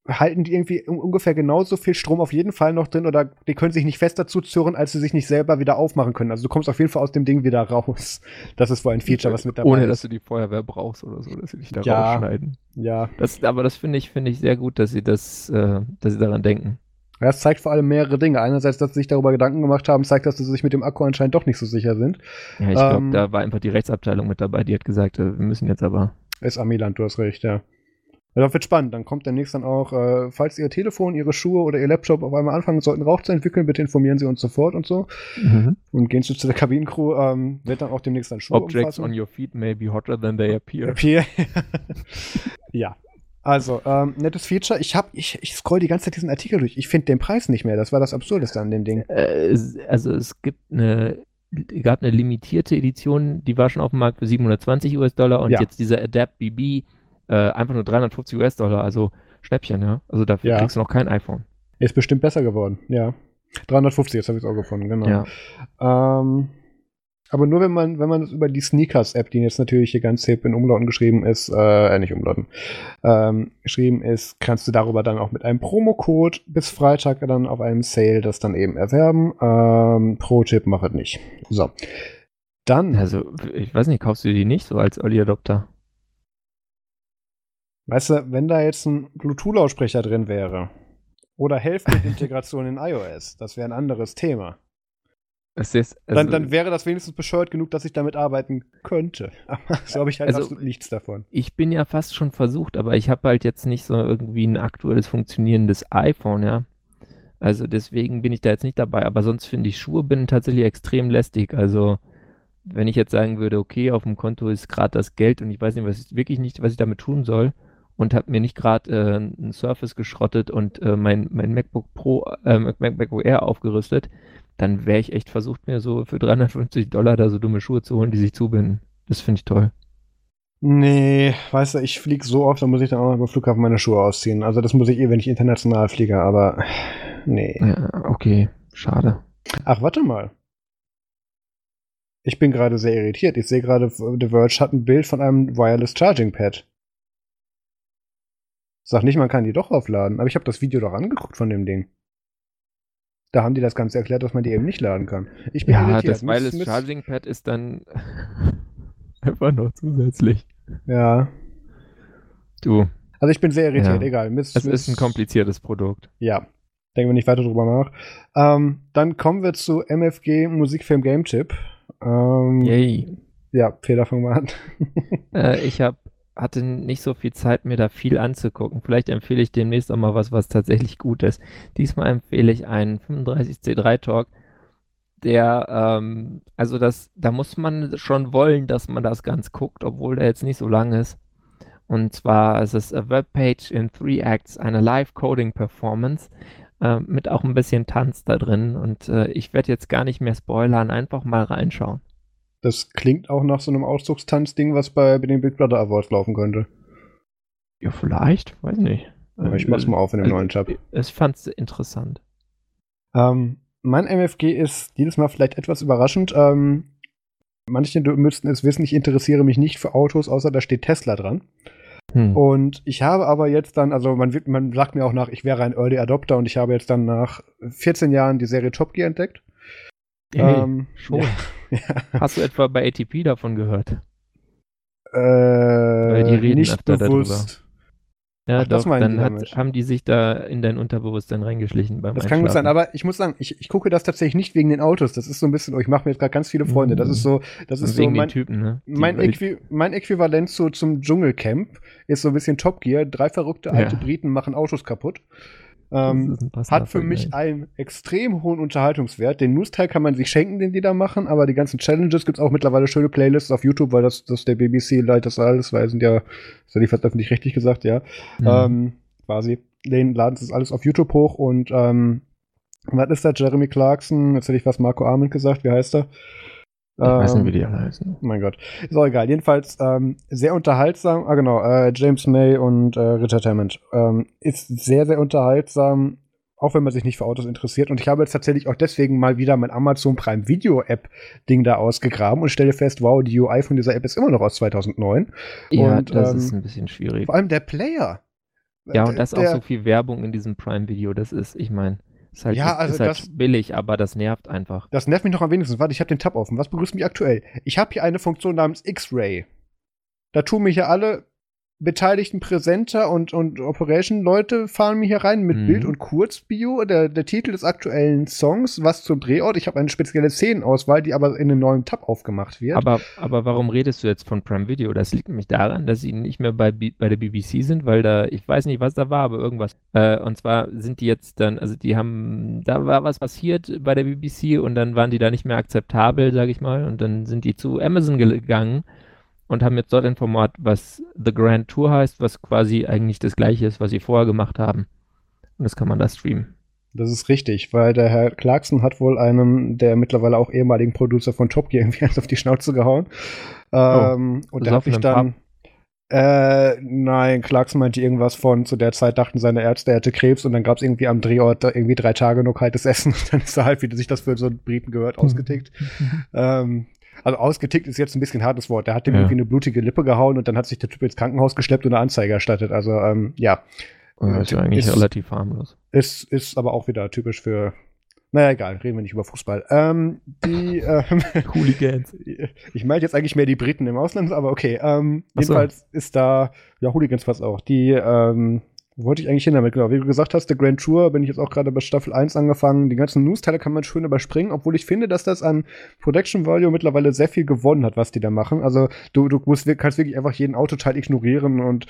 halten die irgendwie un- ungefähr genauso viel Strom auf jeden Fall noch drin oder die können sich nicht fester zuzurren, als sie sich nicht selber wieder aufmachen können. Also du kommst auf jeden Fall aus dem Ding wieder raus. Das ist wohl ein Feature, was mit dabei Ohne, ist. dass du die Feuerwehr brauchst oder so, dass sie dich da Ja. rausschneiden. ja. Das, aber das finde ich, finde ich sehr gut, dass sie das, äh, dass sie daran denken. Das zeigt vor allem mehrere Dinge. Einerseits, dass sie sich darüber Gedanken gemacht haben, zeigt, dass sie sich mit dem Akku anscheinend doch nicht so sicher sind. Ja, ich glaube, Ähm, da war einfach die Rechtsabteilung mit dabei, die hat gesagt, äh, wir müssen jetzt aber. Ist Amiland, du hast recht, ja. Ja, Das wird spannend. Dann kommt demnächst dann auch, äh, falls Ihr Telefon, Ihre Schuhe oder Ihr Laptop auf einmal anfangen sollten, Rauch zu entwickeln, bitte informieren Sie uns sofort und so. Und gehen Sie zu der Kabinencrew, ähm, wird dann auch demnächst ein Schuh Objects on your feet may be hotter than they appear. Appear. ja. Also, ähm, nettes Feature. Ich hab, ich, ich scroll die ganze Zeit diesen Artikel durch. Ich finde den Preis nicht mehr. Das war das Absurdeste an dem Ding. Äh, also es gibt eine, gab eine limitierte Edition, die war schon auf dem Markt für 720 US-Dollar und Ja. jetzt dieser Adapt BB äh, einfach nur 350 US-Dollar, also Schnäppchen, ja. Also dafür Ja. kriegst du noch kein iPhone. Ist bestimmt besser geworden. Ja. 350, jetzt habe ich es auch gefunden, genau. Ja. Ähm, aber nur wenn man, wenn man es über die Sneakers-App, die jetzt natürlich hier ganz hip in Umlauten geschrieben ist, äh, nicht Umlauten, ähm, geschrieben ist, kannst du darüber dann auch mit einem Promocode bis Freitag dann auf einem Sale das dann eben erwerben. Ähm, Pro-Tipp machet nicht. So. Dann, Also, ich weiß nicht, kaufst du die nicht so als Early Adopter? weißt du, wenn da jetzt ein Bluetooth-Lautsprecher drin wäre oder Hälfte-Integration in iOS, das wäre ein anderes Thema. Es ist, also, dann, dann wäre das wenigstens bescheuert genug, dass ich damit arbeiten könnte. Aber so habe ich halt Also- absolut nichts davon. ich bin ja fast schon versucht, aber ich habe halt jetzt nicht so irgendwie ein aktuelles funktionierendes iPhone, ja. Also deswegen bin ich da jetzt nicht dabei, aber sonst finde ich Schuhe bin tatsächlich extrem lästig. Also wenn ich jetzt sagen würde, okay, auf dem Konto ist gerade das Geld und ich weiß nicht, was ich wirklich nicht, was ich damit tun soll und habe mir nicht gerade äh, ein Surface geschrottet und äh, mein, mein MacBook Pro, äh, Mac- MacBook Air aufgerüstet, dann wäre ich echt versucht, mir so für 350 Dollar da so dumme Schuhe zu holen, die sich zubinden. Das finde ich toll. Nee, weißt du, ich fliege so oft, da muss ich dann auch noch beim Flughafen meine Schuhe ausziehen. Also das muss ich eh, wenn ich international fliege, aber nee. Ja, okay, schade. Ach, warte mal. Ich bin gerade sehr irritiert. Ich sehe gerade, The Verge hat ein Bild von einem Wireless Charging Pad. Sag nicht, man kann die doch aufladen, aber ich habe das Video doch angeguckt von dem Ding. Da haben die das Ganze erklärt, dass man die eben nicht laden kann. Ich bin Ja, irritiert. das Wireless Miss- Charging Pad ist dann einfach noch zusätzlich. Ja. Du, Also ich bin sehr irritiert, Ja. egal. Miss, es Miss- ist ein kompliziertes Produkt. Ja, denken wir nicht weiter drüber nach. Ähm, dann kommen wir zu MFG Musikfilm Game Chip. Ähm, Yay. Ja, Peter, fang mal an. Äh, ich hab, hatte nicht so viel Zeit, mir da viel anzugucken. Vielleicht empfehle ich demnächst auch mal was, was tatsächlich gut ist. Diesmal empfehle ich einen 35C3 Talk, der, ähm, also das, da muss man schon wollen, dass man das ganz guckt, obwohl der jetzt nicht so lang ist. Und zwar ist es a Webpage in Three Acts, eine Live-Coding-Performance äh, mit auch ein bisschen Tanz da drin. Und äh, ich werde jetzt gar nicht mehr spoilern, einfach mal reinschauen. Das klingt auch nach so einem Ausdruckstanzding, was bei, bei den Big Brother Awards laufen könnte. Ja, vielleicht, weiß nicht. Aber ich mach's mal auf in dem neuen Tab. Ich fand's interessant. Ähm, mein MFG ist dieses Mal vielleicht etwas überraschend. Ähm, manche müssten es wissen, ich interessiere mich nicht für Autos, außer da steht Tesla dran. Hm. Und ich habe aber jetzt dann, also man, man sagt mir auch nach, ich wäre ein Early Adopter und ich habe jetzt dann nach 14 Jahren die Serie Top Gear entdeckt. Hey, ähm, schon. Ja, Hast du etwa bei ATP davon gehört? äh, die reden nicht öfter darüber. bewusst. Ja, Ach, das doch, dann hat, haben die sich da in dein Unterbewusstsein reingeschlichen beim Das kann gut sein, aber ich muss sagen, ich, ich gucke das tatsächlich nicht wegen den Autos. Das ist so ein bisschen, oh, ich mache mir jetzt gerade ganz viele Freunde. Das ist so, das ist so wegen mein, den Typen, ne? Mein, Äqui mein Äquivalent zu, zum Dschungelcamp ist so ein bisschen Top Gear. Drei verrückte alte Ja. Briten machen Autos kaputt. Ähm, hat für mich einen extrem hohen Unterhaltungswert. Den News-Teil kann man sich schenken, den die da machen, aber die ganzen Challenges gibt es auch mittlerweile schöne Playlists auf YouTube, weil das, das der BBC leitet das alles, weil sind ja, ist ja nicht fast öffentlich richtig gesagt, ja. Mhm. Ähm, quasi. Den laden sie alles auf YouTube hoch und ähm, was ist da? Jeremy Clarkson, jetzt hätte ich was Marco Arment gesagt, wie heißt er? Ich ähm, weiß nicht, wie die alle heißen. Mein Gott. Ist auch egal. Jedenfalls ähm, sehr unterhaltsam. Ah, genau. Äh, James May und äh, Richard Hammond. Ähm, ist sehr, sehr unterhaltsam, auch wenn man sich nicht für Autos interessiert. Und ich habe jetzt tatsächlich auch deswegen mal wieder mein Amazon Prime Video App Ding da ausgegraben und stelle fest, wow, die UI von dieser App ist immer noch aus 2009. Ja, und, das ähm, ist ein bisschen schwierig. Vor allem der Player. Ja, und das der, auch so viel Werbung in diesem Prime Video, das ist, ich meine. Ist halt, ja, also ist halt das, billig, aber das nervt einfach. Das nervt mich noch am wenigsten. Warte, ich habe den Tab offen. Was begrüßt mich aktuell? Ich habe hier eine Funktion namens X-Ray. Da tun mich ja alle beteiligten Präsenter und, und Operation-Leute fahren mir hier rein mit mhm. Bild- und Kurzbio, der, der Titel des aktuellen Songs, was zum Drehort. Ich habe eine spezielle Szenenauswahl, die aber in einem neuen Tab aufgemacht wird. Aber, aber warum redest du jetzt von Prime Video? Das liegt nämlich daran, dass sie nicht mehr bei, bei der BBC sind, weil da, ich weiß nicht, was da war, aber irgendwas. Äh, und zwar sind die jetzt dann, also die haben, da war was passiert bei der BBC und dann waren die da nicht mehr akzeptabel, sage ich mal, und dann sind die zu Amazon gegangen und haben jetzt dort ein Format, was The Grand Tour heißt, was quasi eigentlich das gleiche ist, was sie vorher gemacht haben. Und das kann man da streamen. Das ist richtig, weil der Herr Clarkson hat wohl einem der mittlerweile auch ehemaligen Producer von Top Gear irgendwie auf die Schnauze gehauen. Oh, ähm, und der hat sich dann. Äh, nein, Clarkson meinte irgendwas von, zu der Zeit dachten seine Ärzte, er hätte Krebs und dann gab es irgendwie am Drehort irgendwie drei Tage nur kaltes Essen und dann ist er halt, wie sich das für so einen Briten gehört, ausgetickt. ähm, also ausgetickt ist jetzt ein bisschen ein hartes Wort. Der hat dem ja. irgendwie eine blutige Lippe gehauen und dann hat sich der Typ ins Krankenhaus geschleppt und eine Anzeige erstattet. Also ähm, ja. ja ist ja eigentlich ist, relativ harmlos. Ist, ist aber auch wieder typisch für. Naja, egal, reden wir nicht über Fußball. Ähm, die ähm, Hooligans. Ich meine jetzt eigentlich mehr die Briten im Ausland, aber okay. Ähm, jedenfalls so. ist da, ja, Hooligans fast auch. Die ähm, wollte ich eigentlich hin damit, genau. Wie du gesagt hast, der Grand Tour, bin ich jetzt auch gerade bei Staffel 1 angefangen. Die ganzen News-Teile kann man schön überspringen, obwohl ich finde, dass das an Production Value mittlerweile sehr viel gewonnen hat, was die da machen. Also du, du musst, kannst wirklich einfach jeden Autoteil ignorieren und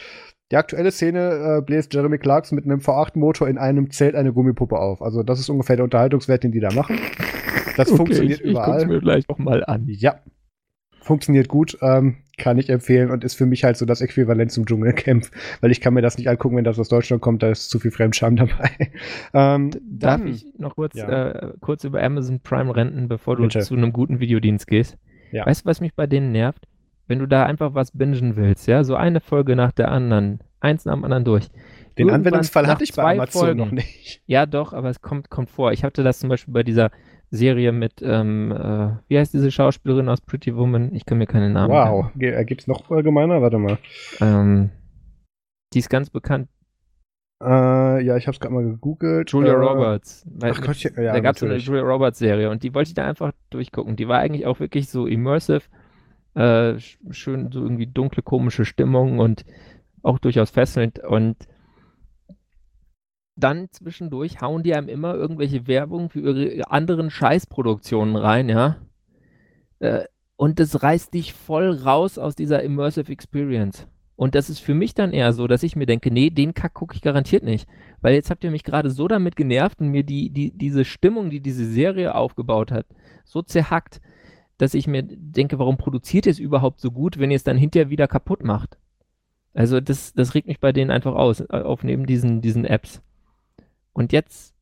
die aktuelle Szene äh, bläst Jeremy Clarkson mit einem V8-Motor in einem Zelt eine Gummipuppe auf. Also das ist ungefähr der Unterhaltungswert, den die da machen. Das okay, funktioniert ich, überall. Ich mir gleich auch mal an. Ja, funktioniert gut, ähm, kann ich empfehlen und ist für mich halt so das Äquivalent zum Dschungelcamp, weil ich kann mir das nicht angucken, wenn das aus Deutschland kommt, da ist zu viel Fremdscham dabei. ähm, Darf dann, ich noch kurz, ja. äh, kurz über Amazon Prime renten, bevor du Bitte. zu einem guten Videodienst gehst? Ja. Weißt du, was mich bei denen nervt? Wenn du da einfach was bingen willst, ja, so eine Folge nach der anderen, eins nach dem anderen durch. Den Irgendwann Anwendungsfall hatte ich bei Amazon Folgen, noch nicht. Ja, doch, aber es kommt, kommt vor. Ich hatte das zum Beispiel bei dieser Serie mit, ähm, äh, wie heißt diese Schauspielerin aus Pretty Woman? Ich kann mir keinen Namen Wow, äh, gibt es noch allgemeiner? Warte mal. Ähm, die ist ganz bekannt. Äh, ja, ich habe es gerade mal gegoogelt. Julia äh, Roberts. Ach Gott, ja, da gab es eine Julia Roberts Serie und die wollte ich da einfach durchgucken. Die war eigentlich auch wirklich so immersive, äh, schön so irgendwie dunkle, komische Stimmung und auch durchaus fesselnd und dann zwischendurch hauen die einem immer irgendwelche Werbung für ihre anderen Scheißproduktionen rein, ja. Äh, und das reißt dich voll raus aus dieser Immersive Experience. Und das ist für mich dann eher so, dass ich mir denke, nee, den Kack gucke ich garantiert nicht. Weil jetzt habt ihr mich gerade so damit genervt und mir die, die, diese Stimmung, die diese Serie aufgebaut hat, so zerhackt, dass ich mir denke, warum produziert ihr es überhaupt so gut, wenn ihr es dann hinterher wieder kaputt macht? Also das, das regt mich bei denen einfach aus, äh, auf neben diesen, diesen Apps. Und jetzt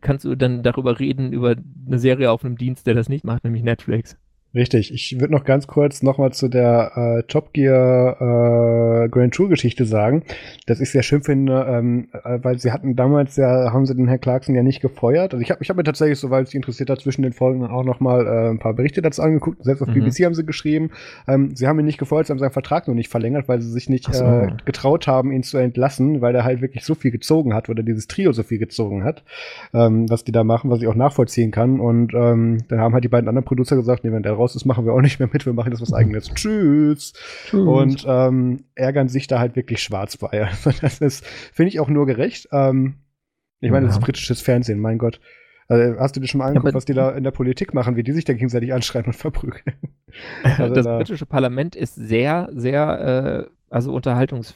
kannst du dann darüber reden, über eine Serie auf einem Dienst, der das nicht macht, nämlich Netflix. Richtig. Ich würde noch ganz kurz nochmal zu der äh, Top Gear äh, Grand Tour Geschichte sagen, dass ich sehr schön finde, ähm, äh, weil sie hatten damals ja, haben sie den Herrn Clarkson ja nicht gefeuert. Also ich habe ich hab mir tatsächlich, soweit es interessiert hat, zwischen den Folgen auch nochmal äh, ein paar Berichte dazu angeguckt. Selbst auf mhm. BBC haben sie geschrieben. Ähm, sie haben ihn nicht gefeuert, sie haben seinen Vertrag noch nicht verlängert, weil sie sich nicht so. äh, getraut haben, ihn zu entlassen, weil er halt wirklich so viel gezogen hat oder dieses Trio so viel gezogen hat, ähm, was die da machen, was ich auch nachvollziehen kann. Und ähm, dann haben halt die beiden anderen Producer gesagt, nee, wenn der raus ist, machen wir auch nicht mehr mit, wir machen jetzt was eigenes. Tschüss. Tschüss. Und ähm, ärgern sich da halt wirklich schwarz bei. Also das ist, finde ich auch nur gerecht. Ähm, ich meine, ja. das ist britisches Fernsehen, mein Gott. Also, hast du dir schon mal angeguckt, ja, was die da in der Politik machen, wie die sich da gegenseitig anschreien und verprügeln? also das da britische Parlament ist sehr, sehr Also Unterhaltungs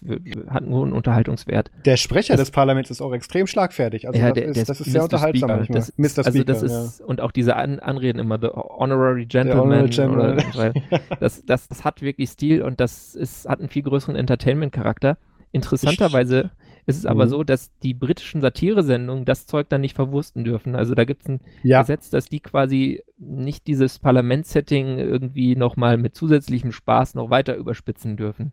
hat nur einen Unterhaltungswert. Der Sprecher das, des Parlaments ist auch extrem schlagfertig. Also ja, das, der, ist, der das ist sehr unterhaltsam. Speaker. Das, Mr. Speaker, also das ist, ja. und auch diese An Anreden immer, the Honorary Gentleman. General. Oder, das, das, das hat wirklich Stil und das ist, hat einen viel größeren Entertainment-Charakter. Interessanterweise ist es mhm. aber so, dass die britischen Satiresendungen das Zeug dann nicht verwursten dürfen. Also da gibt es ein ja. Gesetz, dass die quasi nicht dieses Parlamentssetting irgendwie nochmal mit zusätzlichem Spaß noch weiter überspitzen dürfen.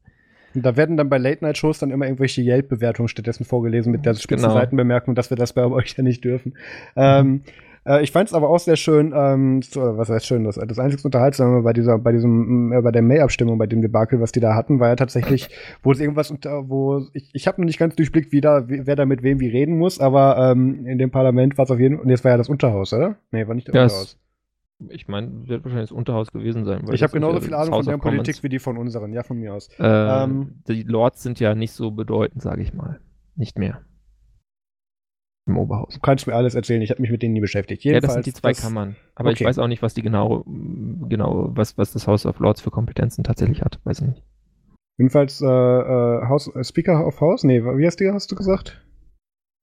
Und da werden dann bei Late-Night-Shows dann immer irgendwelche Yelp-Bewertungen stattdessen vorgelesen mit der spitzen genau. Seitenbemerkung, dass wir das bei euch ja nicht dürfen. Mhm. Ähm, äh, ich fand es aber auch sehr schön, ähm, so, was heißt schön, das, das einzige Unterhaltsame bei dieser, bei diesem, äh, bei der May-Abstimmung, bei dem Debakel, was die da hatten, war ja tatsächlich, wo es irgendwas unter, wo ich, ich habe noch nicht ganz durchblickt, wie da, wer da mit wem wie reden muss, aber ähm, in dem Parlament war es auf jeden Fall, und jetzt war ja das Unterhaus, oder? Nee, war nicht das Unterhaus. Ich meine, wird wahrscheinlich das Unterhaus gewesen sein. ich habe genauso viel Ahnung von der Politik wie die von unseren, ja, von mir aus. Äh, ähm, die Lords sind ja nicht so bedeutend, sage ich mal. Nicht mehr im Oberhaus. Du kannst mir alles erzählen, ich habe mich mit denen nie beschäftigt. Jedenfalls, ja, das sind die zwei das, Kammern. Aber okay. ich weiß auch nicht, was die genau, genau, was, was das House of Lords für Kompetenzen tatsächlich hat. Weiß ich nicht. Jedenfalls äh, äh, House, äh, Speaker of House? Nee, wie hast du, hast du gesagt?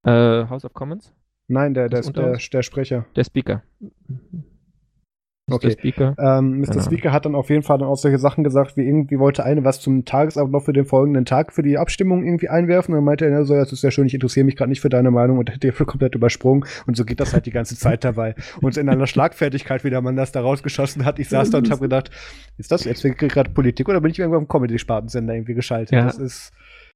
Äh, House of Commons? Nein, der, der, der, der Sprecher. Der Speaker. Okay. Mr. Speaker. Ähm, Mr. Speaker hat dann auf jeden Fall dann auch solche Sachen gesagt, wie irgendwie wollte eine was zum Tagesablauf für den folgenden Tag für die Abstimmung irgendwie einwerfen. Und dann meinte er, so, ja, das ist ja schön, ich interessiere mich gerade nicht für deine Meinung und hätte komplett übersprungen. Und so geht das halt die ganze Zeit dabei. Und in einer Schlagfertigkeit, wie der Mann das da rausgeschossen hat. Ich saß da und habe gedacht, ist das jetzt gerade Politik oder bin ich irgendwo am Comedy-Spartensender irgendwie geschaltet? Ja. Das ist,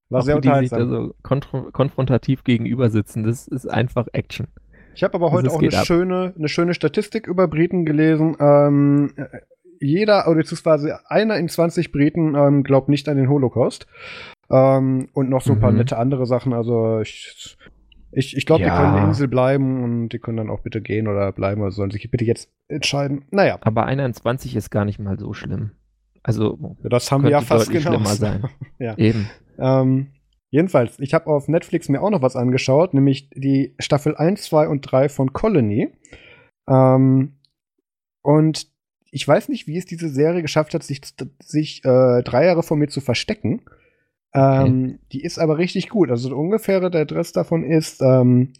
war auch sehr unterhaltsam. Die sich da so konf konfrontativ gegenüber sitzen, das ist einfach Action. Ich habe aber heute auch eine schöne, eine schöne Statistik über Briten gelesen. Ähm, jeder, oder beziehungsweise einer in 20 Briten ähm, glaubt nicht an den Holocaust. Ähm, und noch so ein mhm. paar nette andere Sachen. Also ich, ich, ich glaube, ja. die können eine Insel bleiben und die können dann auch bitte gehen oder bleiben oder sollen sich bitte jetzt entscheiden. Naja. Aber einer in 20 ist gar nicht mal so schlimm. Also ja, das haben wir ja fast genau. sein. ja. Eben. Ähm, Jedenfalls, ich habe auf Netflix mir auch noch was angeschaut, nämlich die Staffel 1, 2 und 3 von Colony. Ähm, und ich weiß nicht, wie es diese Serie geschafft hat, sich, sich äh, drei Jahre von mir zu verstecken. Ähm, okay. Die ist aber richtig gut. Also ungefähr der Dress davon ist, ähm,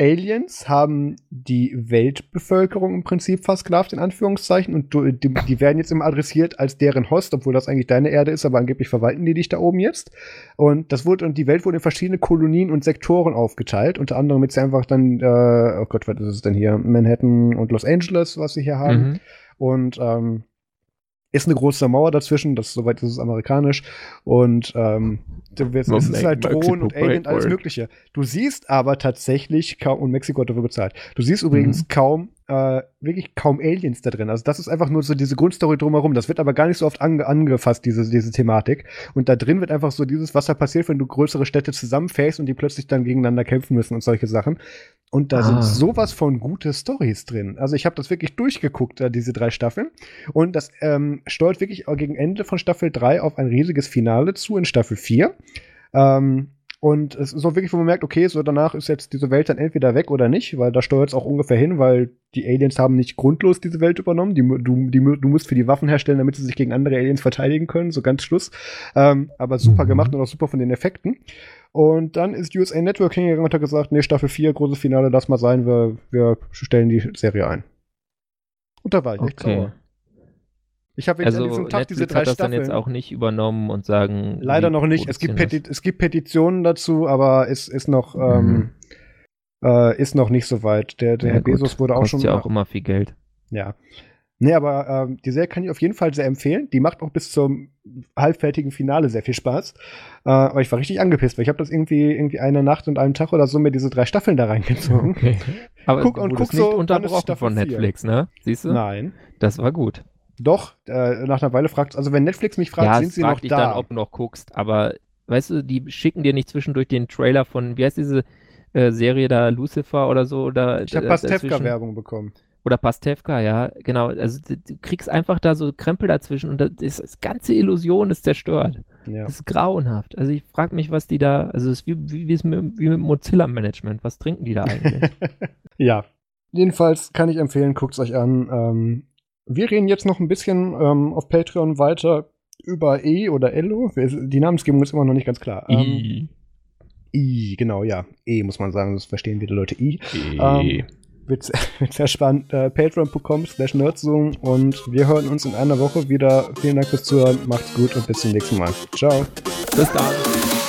Aliens haben die Weltbevölkerung im Prinzip versklavt, in Anführungszeichen, und du, die, die, werden jetzt immer adressiert als deren Host, obwohl das eigentlich deine Erde ist, aber angeblich verwalten die dich da oben jetzt. Und das wurde, und die Welt wurde in verschiedene Kolonien und Sektoren aufgeteilt, unter anderem jetzt einfach dann, äh, oh Gott, was ist es denn hier? Manhattan und Los Angeles, was sie hier haben. Mhm. Und ähm, ist eine große Mauer dazwischen, das soweit ist es amerikanisch und ähm, es ist halt Drohnen und Alien, alles Mögliche. Du siehst aber tatsächlich kaum, und Mexiko hat dafür bezahlt, du siehst übrigens mhm. kaum äh, wirklich kaum Aliens da drin. Also das ist einfach nur so diese Grundstory drumherum. Das wird aber gar nicht so oft ange angefasst, diese, diese Thematik. Und da drin wird einfach so dieses, was da passiert, wenn du größere Städte zusammenfährst und die plötzlich dann gegeneinander kämpfen müssen und solche Sachen. Und da ah. sind sowas von gute Stories drin. Also ich habe das wirklich durchgeguckt, äh, diese drei Staffeln. Und das ähm, steuert wirklich gegen Ende von Staffel 3 auf ein riesiges Finale zu in Staffel 4. Ähm, und es ist auch wirklich, wo man merkt, okay, so danach ist jetzt diese Welt dann entweder weg oder nicht, weil da steuert es auch ungefähr hin, weil die Aliens haben nicht grundlos diese Welt übernommen. Die, du, die, du musst für die Waffen herstellen, damit sie sich gegen andere Aliens verteidigen können, so ganz Schluss. Ähm, aber super mhm. gemacht und auch super von den Effekten. Und dann ist USA Network hingegangen und hat gesagt, nee, Staffel 4, großes Finale, lass mal sein, wir, wir stellen die Serie ein. Und da war ich okay. echt sauer. Ich habe also, an diesem Tag Netflix diese drei hat das Staffeln. dann jetzt auch nicht übernommen und sagen. Leider noch nicht. Es gibt, es gibt Petitionen dazu, aber es ist noch, mhm. ähm, äh, ist noch nicht so weit. Der, der ja, Herr gut. Bezos wurde auch schon. ja auch immer viel Geld. Ja. Nee, aber ähm, die Serie kann ich auf jeden Fall sehr empfehlen. Die macht auch bis zum halbfertigen Finale sehr viel Spaß. Äh, aber ich war richtig angepisst, weil ich habe das irgendwie irgendwie eine Nacht und einen Tag oder so mir diese drei Staffeln da reingezogen. Okay. Aber guck und guck so unterbrochen von Netflix, ne? Siehst du? Nein. Das war gut. Doch, äh, nach einer Weile fragt also wenn Netflix mich fragt, ja, sind sie noch dich da? dann, ob du noch guckst, aber weißt du, die schicken dir nicht zwischendurch den Trailer von, wie heißt diese äh, Serie da, Lucifer oder so? Oder, ich habe Pastewka-Werbung bekommen. Oder Pastewka, ja, genau. Also du, du, kriegst einfach da so Krempel dazwischen und das, ist, das ganze Illusion ist zerstört. Ja. Das ist grauenhaft. Also ich frage mich, was die da, also es ist wie, wie, wie, mit, wie mit Mozilla-Management. Was trinken die da eigentlich? ja. Jedenfalls kann ich empfehlen, guckt es euch an. Ähm, wir reden jetzt noch ein bisschen ähm, auf Patreon weiter über E oder Elo. Die Namensgebung ist immer noch nicht ganz klar. Ähm, I. I, genau, ja. E muss man sagen, das verstehen wieder Leute I. E. Ähm, wird, wird sehr spannend. Äh, Patreon.com slash Nerdzone und wir hören uns in einer Woche wieder. Vielen Dank fürs Zuhören, macht's gut und bis zum nächsten Mal. Ciao. Bis dann.